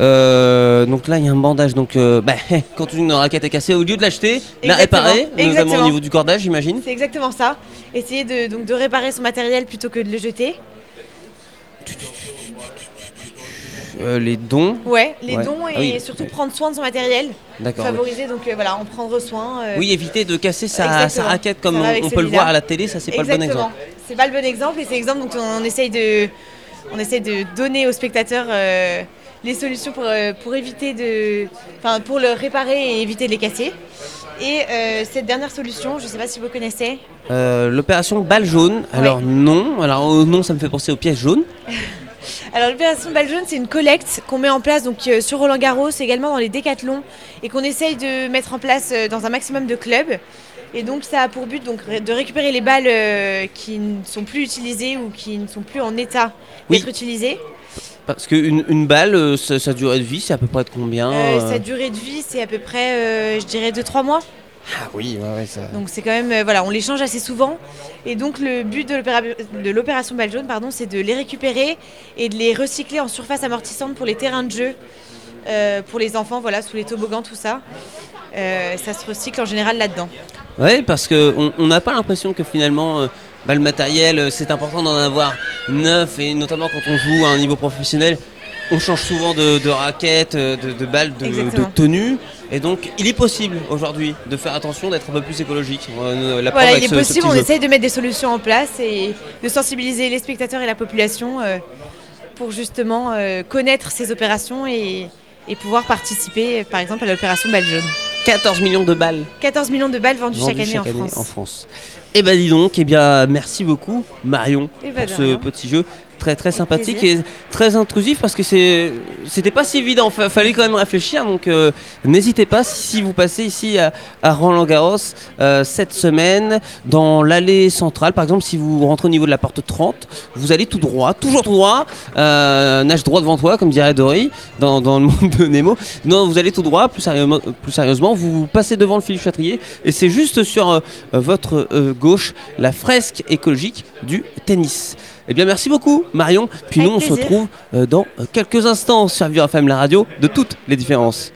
S4: Euh, donc là, il y a un bandage. Donc, euh, bah, quand une raquette est cassée, au lieu de l'acheter, la réparer, notamment au niveau du cordage, j'imagine.
S9: C'est exactement ça. Essayer de, donc, de réparer son matériel plutôt que de le jeter.
S4: Euh, les dons.
S9: Ouais, les
S4: Ouais.
S9: dons et
S4: Ah oui.
S9: surtout prendre soin de son matériel.
S4: D'accord, oui.
S9: Favoriser, donc euh, voilà, en prendre soin. euh,
S4: Oui, éviter de casser sa, raquette comme on, peut le voir à la télé. Ça, c'est pas le bon exemple.
S9: C'est pas le bon exemple et c'est l'exemple dont on essaye de, on essaye de donner aux spectateurs les solutions pour, pour éviter de, enfin pour le réparer et éviter de les casser. Et euh, cette dernière solution, je sais pas si vous connaissez.
S4: Euh, L'opération balle jaune. Alors non. Alors au nom, ça me fait penser aux pièces jaunes.
S9: Alors l'opération balle jaune, c'est une collecte qu'on met en place donc euh, sur Roland Garros, également dans les décathlons, et qu'on essaye de mettre en place euh, dans un maximum de clubs. Et donc ça a pour but donc de récupérer les balles euh, qui ne sont plus utilisées ou qui ne sont plus en état
S4: Oui.
S9: d'être utilisées.
S4: Parce qu'une une balle, sa, durée de vie, c'est à peu près de combien
S9: Euh,
S4: euh
S9: Sa durée de vie, c'est à peu près, euh, je dirais, 2-3 mois.
S4: Ah oui, ouais, ouais, ça.
S9: Donc c'est quand même, euh, voilà, on les change assez souvent. Et donc le but de l'opéra- de l'opération balle jaune, pardon, c'est de les récupérer et de les recycler en surface amortissante pour les terrains de jeu, euh, pour les enfants, voilà, sous les toboggans, tout ça. Euh, ça se recycle en général là-dedans.
S4: Ouais, parce que on- on n'a pas l'impression que finalement, euh, bah, le matériel, c'est important d'en avoir neuf, et notamment quand on joue à un niveau professionnel, on change souvent de, de raquettes, de, de balles, de, de tenues. Et donc, il est possible aujourd'hui de faire attention, d'être un peu plus écologique. Euh, la
S9: Voilà, il est
S4: ce-
S9: possible, on
S4: jeu.
S9: essaye de mettre des solutions en place et de sensibiliser les spectateurs et la population euh, pour justement euh, connaître ces opérations et, et pouvoir participer, par exemple, à l'opération balle jaune.
S4: 14 millions de balles
S9: 14 millions de balles vendues
S4: vendues
S9: chaque année, en, France.
S4: Eh ben dis donc, eh bien merci beaucoup Marion
S9: Eh ben,
S4: pour ce
S9: rien.
S4: petit jeu très très sympathique
S9: plaisir.
S4: et très intrusif parce que c'est c'était pas si évident, Fa- fallait quand même réfléchir. Donc euh, n'hésitez pas si vous passez ici à, à Roland Garros euh, cette semaine dans l'allée centrale. Par exemple si vous rentrez au niveau de la porte 30 vous allez tout droit, toujours tout droit. Euh, nage droit devant toi comme dirait Dory dans, dans le monde de Nemo. Non vous allez tout droit. Plus sérieusement, plus sérieusement vous passez devant le fil châtrier et c'est juste sur votre gauche la fresque écologique du tennis. Eh bien merci beaucoup Marion, puis
S9: Avec
S4: nous on se retrouve euh, dans euh, quelques instants sur Vivre FM la radio de toutes les différences.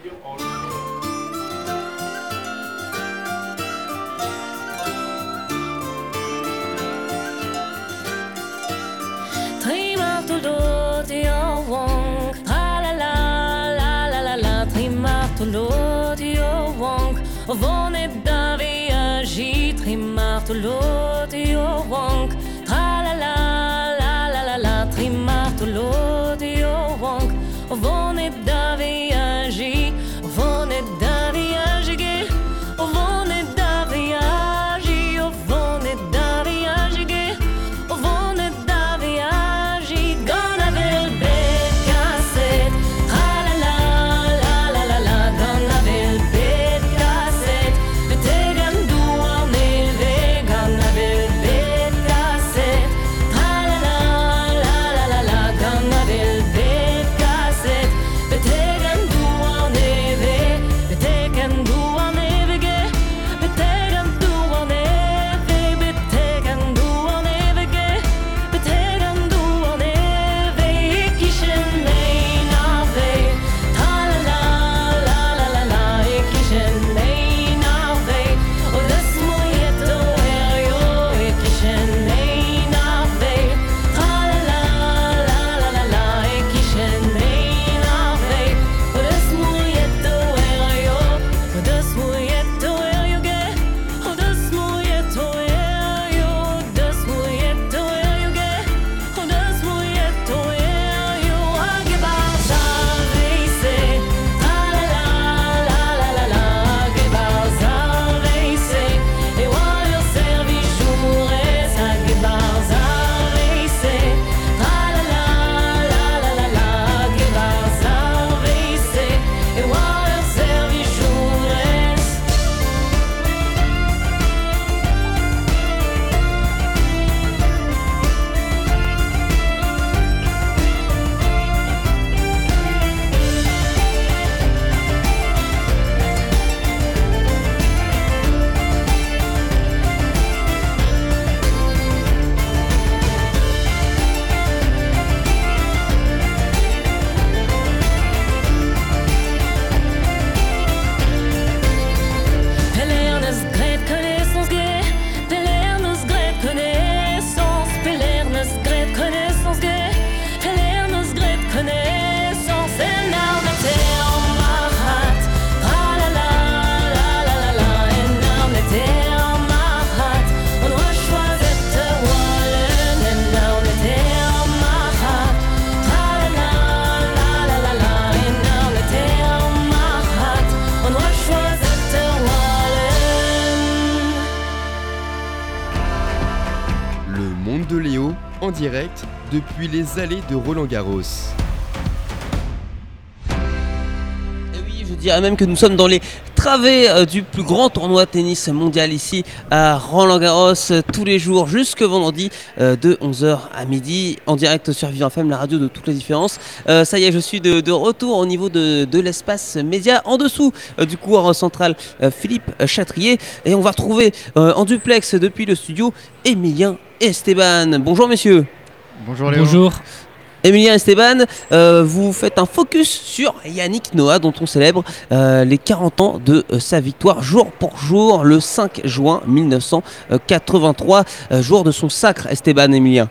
S2: Depuis les allées de Roland Garros.
S4: Et oui, je dirais même que nous sommes dans les travées euh, du plus grand tournoi de tennis mondial ici à Roland Garros euh, tous les jours jusque vendredi euh, de 11h à midi en direct sur Vivant FM, la radio de toutes les différences. Ça y est, je suis de, retour au niveau de, l'espace média en dessous du couloir central Philippe Chatrier et on va retrouver en duplex depuis le studio Emilien Esteban. Bonjour messieurs.
S11: Bonjour Léo. Bonjour.
S4: Emilien Esteban, euh, vous faites un focus sur Yannick Noah dont on célèbre euh, les 40 ans de euh, sa victoire jour pour jour le 5 juin 1983, euh, jour de son sacre Esteban Emilien.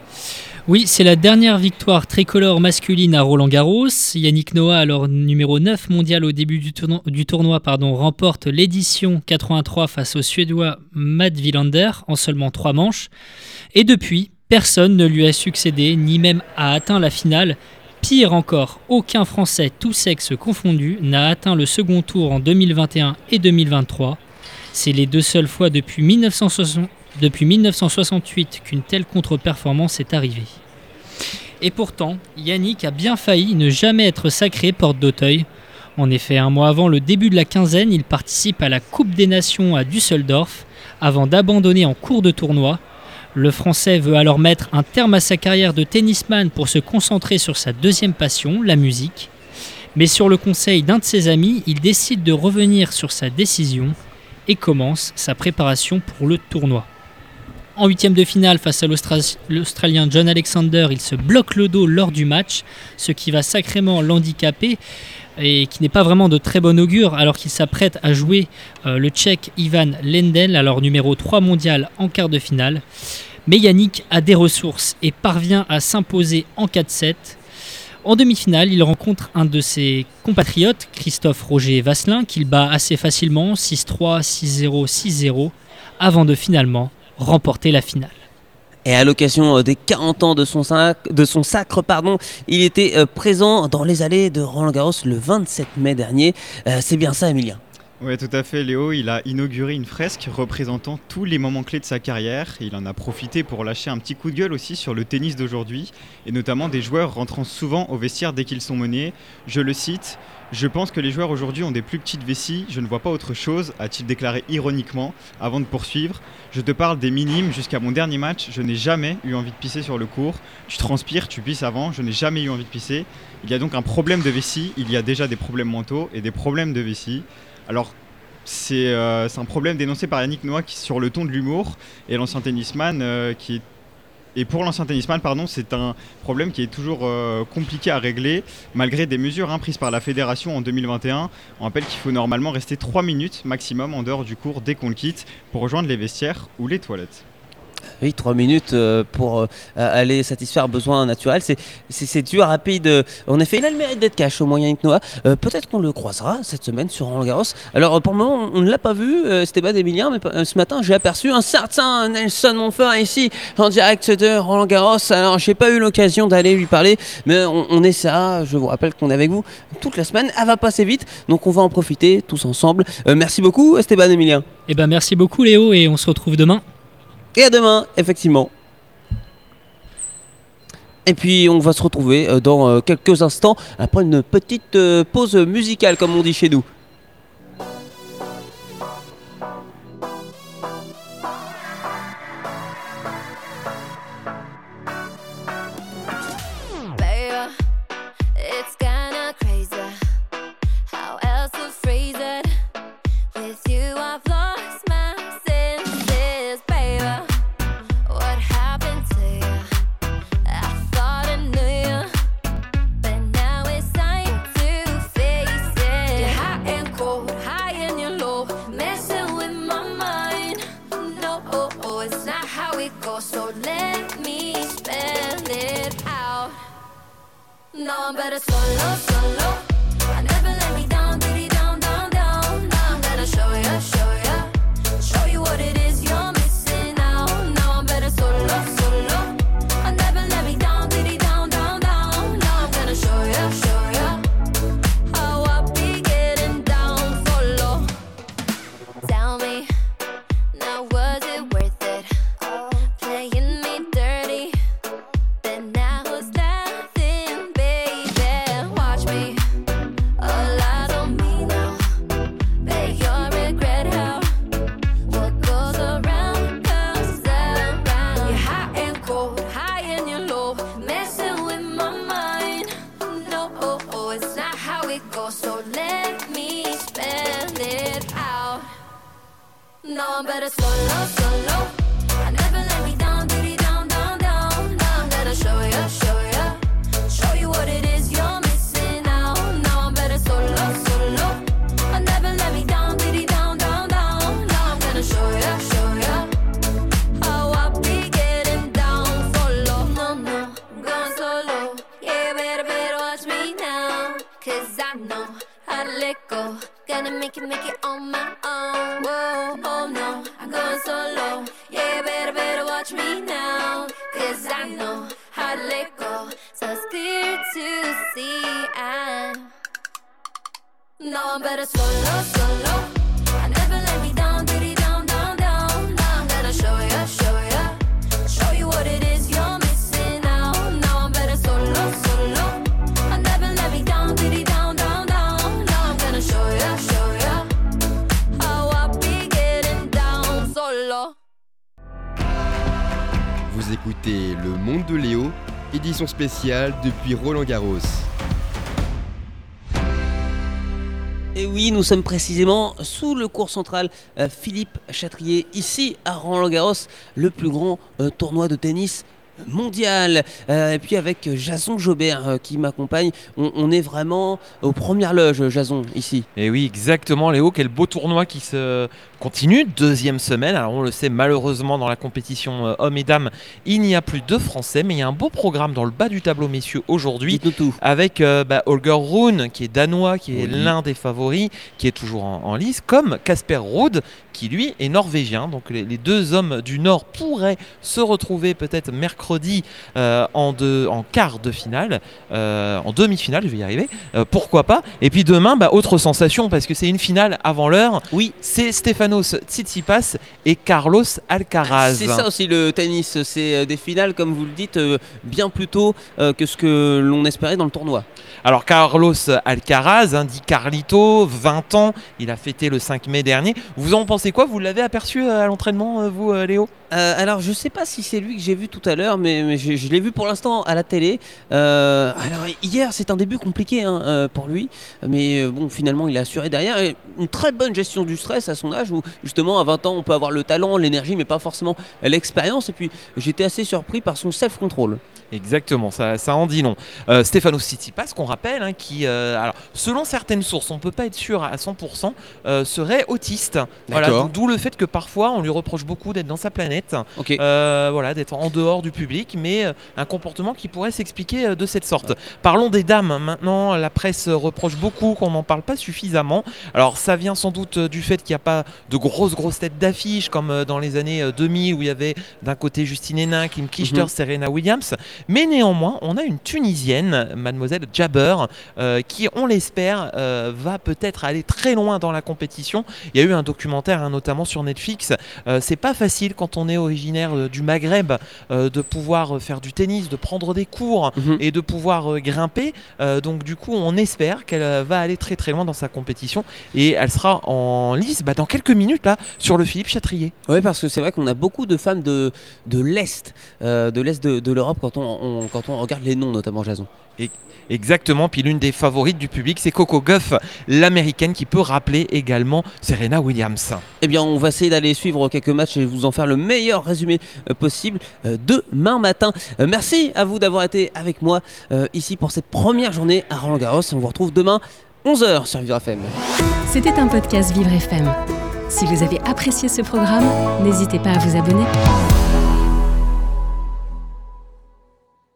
S11: Oui, c'est la dernière victoire tricolore masculine à Roland Garros. Yannick Noah, alors numéro 9 mondial au début du tournoi, du tournoi pardon, remporte l'édition 83 face au Suédois Matt Wilander en seulement 3 manches. Et depuis, personne ne lui a succédé, ni même a atteint la finale. Pire encore, aucun Français, tous sexes confondus, n'a atteint le second tour en 2021 et 2023. C'est les deux seules fois depuis 1960 depuis 1968 qu'une telle contre-performance est arrivée. Et pourtant, Yannick a bien failli ne jamais être sacré porte d'Auteuil. En effet, un mois avant le début de la quinzaine, il participe à la Coupe des Nations à Düsseldorf avant d'abandonner en cours de tournoi. Le Français veut alors mettre un terme à sa carrière de tennisman pour se concentrer sur sa deuxième passion, la musique. Mais sur le conseil d'un de ses amis, il décide de revenir sur sa décision et commence sa préparation pour le tournoi. En huitième de finale face à l'Austra- l'Australien John Alexander, il se bloque le dos lors du match, ce qui va sacrément l'handicaper et qui n'est pas vraiment de très bon augure alors qu'il s'apprête à jouer euh, le Tchèque Ivan Lendl, alors numéro 3 mondial en quart de finale. Mais Yannick a des ressources et parvient à s'imposer en 4-7. En demi-finale, il rencontre un de ses compatriotes, Christophe Roger Vasselin, qu'il bat assez facilement, 6-3, 6-0, 6-0, avant de finalement remporter la finale.
S4: Et à l'occasion euh, des 40 ans de son, sacre, pardon, il était euh, présent dans les allées de Roland Garros le 27 mai dernier. Euh, C'est bien ça, Emilien?
S12: Oui, tout à fait, Léo. Il a inauguré une fresque représentant tous les moments clés de sa carrière. Il en a profité pour lâcher un petit coup de gueule aussi sur le tennis d'aujourd'hui, et notamment des joueurs rentrant souvent au vestiaire dès qu'ils sont menés. Je le cite Je pense que les joueurs aujourd'hui ont des plus petites vessies, je ne vois pas autre chose, a-t-il déclaré ironiquement avant de poursuivre. Je te parle des minimes, jusqu'à mon dernier match, je n'ai jamais eu envie de pisser sur le court. Tu transpires, tu pisses avant, je n'ai jamais eu envie de pisser. Il y a donc un problème de vessie, il y a déjà des problèmes mentaux et des problèmes de vessie. Alors, c'est euh, un problème dénoncé par Yannick Noah qui, sur le ton de l'humour et l'ancien tennisman euh, qui est et pour l'ancien tennisman, pardon, c'est un problème qui est toujours euh, compliqué à régler, malgré des mesures hein, prises par la fédération en 2021. On rappelle qu'il faut normalement rester 3 minutes maximum en dehors du cours dès qu'on le quitte pour rejoindre les vestiaires ou les toilettes.
S4: Oui, trois minutes euh, pour euh, aller satisfaire un besoin naturel. C'est, dur, rapide. euh, En effet, il a le mérite d'être cash au moyen Noah. Peut-être qu'on le croisera cette semaine sur Roland Garros. Alors, pour le moment, on ne l'a pas vu, Esteban Emilien, mais ce matin, j'ai aperçu un certain Nelson Montfort ici, en direct de Roland Garros. Alors, j'ai pas eu l'occasion d'aller lui parler, mais on, on ça. Je vous rappelle qu'on est avec vous toute la semaine. Elle va passer vite, donc on va en profiter tous ensemble. Merci beaucoup, Esteban Emilien.
S11: Eh ben merci beaucoup Léo et on se retrouve demain.
S4: Et à demain, effectivement. Et puis on va se retrouver euh, dans euh, quelques instants après une petite euh, pause musicale comme on dit chez nous.
S13: To let go. Gonna make it, make it on my own. Whoa, oh no, I'm going solo. Yeah, better, better watch me now. Cause I know how to let go. So it's clear to see I'm. No, I'm better solo, solo.
S2: Écoutez Le Monde de Léo, édition spéciale depuis Roland Garros.
S4: Et oui, nous sommes précisément sous le cours central euh, Philippe Chatrier, ici à Roland-Garros, le plus grand euh, tournoi de tennis mondial. Euh, et puis avec Jason Jobert euh, qui m'accompagne, on, on est vraiment aux premières loges, Jason, ici.
S14: Et oui, exactement, Léo. Quel beau tournoi qui se continue. Deuxième semaine. Alors, on le sait, malheureusement, dans la compétition euh, hommes et dames, il n'y a plus de Français. Mais il y a un beau programme dans le bas du tableau, messieurs, aujourd'hui. Avec bah, Holger Rune, qui est danois, qui est
S2: Oui.
S14: l'un des favoris, qui est toujours en, en lice, comme Casper Ruud, qui lui est norvégien. Donc, les, les deux hommes du Nord pourraient se retrouver peut-être mercredi euh, en, deux- en quart de finale, euh, en demi-finale, je vais y arriver. Euh, pourquoi pas Et puis demain, bah, autre sensation, parce que c'est une finale avant l'heure.
S4: Oui.
S14: C'est Stefanos Tsitsipas et Carlos Alcaraz.
S4: C'est ça aussi le tennis, c'est des finales, comme vous le dites, bien plus tôt que ce que l'on espérait dans le tournoi.
S14: Alors Carlos Alcaraz, hein, dit Carlito, 20 ans, il a fêté le 5 mai dernier. Vous en pensez quoi? Vous l'avez aperçu euh, à l'entraînement, euh, vous, euh, Léo?
S4: Euh, alors je sais pas si c'est lui que j'ai vu tout à l'heure, mais, mais je, je l'ai vu pour l'instant à la télé. Euh, alors hier c'est un début compliqué hein, euh, pour lui, mais bon finalement il a assuré derrière et une très bonne gestion du stress à son âge où justement à 20 ans on peut avoir le talent, l'énergie, mais pas forcément l'expérience. Et puis j'étais assez surpris par son self-control.
S14: Exactement, ça, ça en dit long. Euh, Stefanos Tsitsipas, qu'on rappelle, hein, qui, euh, alors, selon certaines sources, on ne peut pas être sûr à 100%, euh, serait autiste. Voilà, d'où le fait que parfois on lui reproche beaucoup d'être dans sa planète,
S4: Ok.
S14: euh, voilà, d'être en dehors du public, mais euh, un comportement qui pourrait s'expliquer euh, de cette sorte. Parlons des dames hein, maintenant. La presse reproche beaucoup qu'on n'en parle pas suffisamment. Alors ça vient sans doute du fait qu'il n'y a pas de grosses grosses têtes d'affiche comme dans les années euh, 2000 où il y avait d'un côté Justine Hénin, Kim Kichter,
S4: Mhm.
S14: Serena Williams. Mais néanmoins, on a une Tunisienne, mademoiselle Jabber, euh, qui, on l'espère, euh, va peut-être aller très loin dans la compétition. Il y a eu un documentaire, hein, notamment sur Netflix. Euh, c'est pas facile quand on est originaire euh, du Maghreb euh, de pouvoir euh, faire du tennis, de prendre des cours
S4: Mhm.
S14: et de pouvoir grimper. Donc du coup, on espère qu'elle va aller très très loin dans sa compétition et elle sera en lice bah, dans quelques minutes là sur le Philippe Chatrier.
S4: Oui, parce que c'est vrai qu'on a beaucoup de femmes de, de l'Est, de l'Est de, de l'Europe quand on, on- quand on regarde les noms, notamment Jason.
S14: Et exactement, puis l'une des favorites du public, c'est Coco Gauff, l'américaine, qui peut rappeler également Serena Williams.
S4: Eh bien, on va essayer d'aller suivre quelques matchs et vous en faire le meilleur résumé euh, possible euh, demain matin. Euh, merci à vous d'avoir été avec moi ici pour cette première journée à Roland Garros. On vous retrouve demain 11h sur Vivre FM.
S1: C'était un podcast Vivre FM. Si vous avez apprécié ce programme, n'hésitez pas à vous abonner.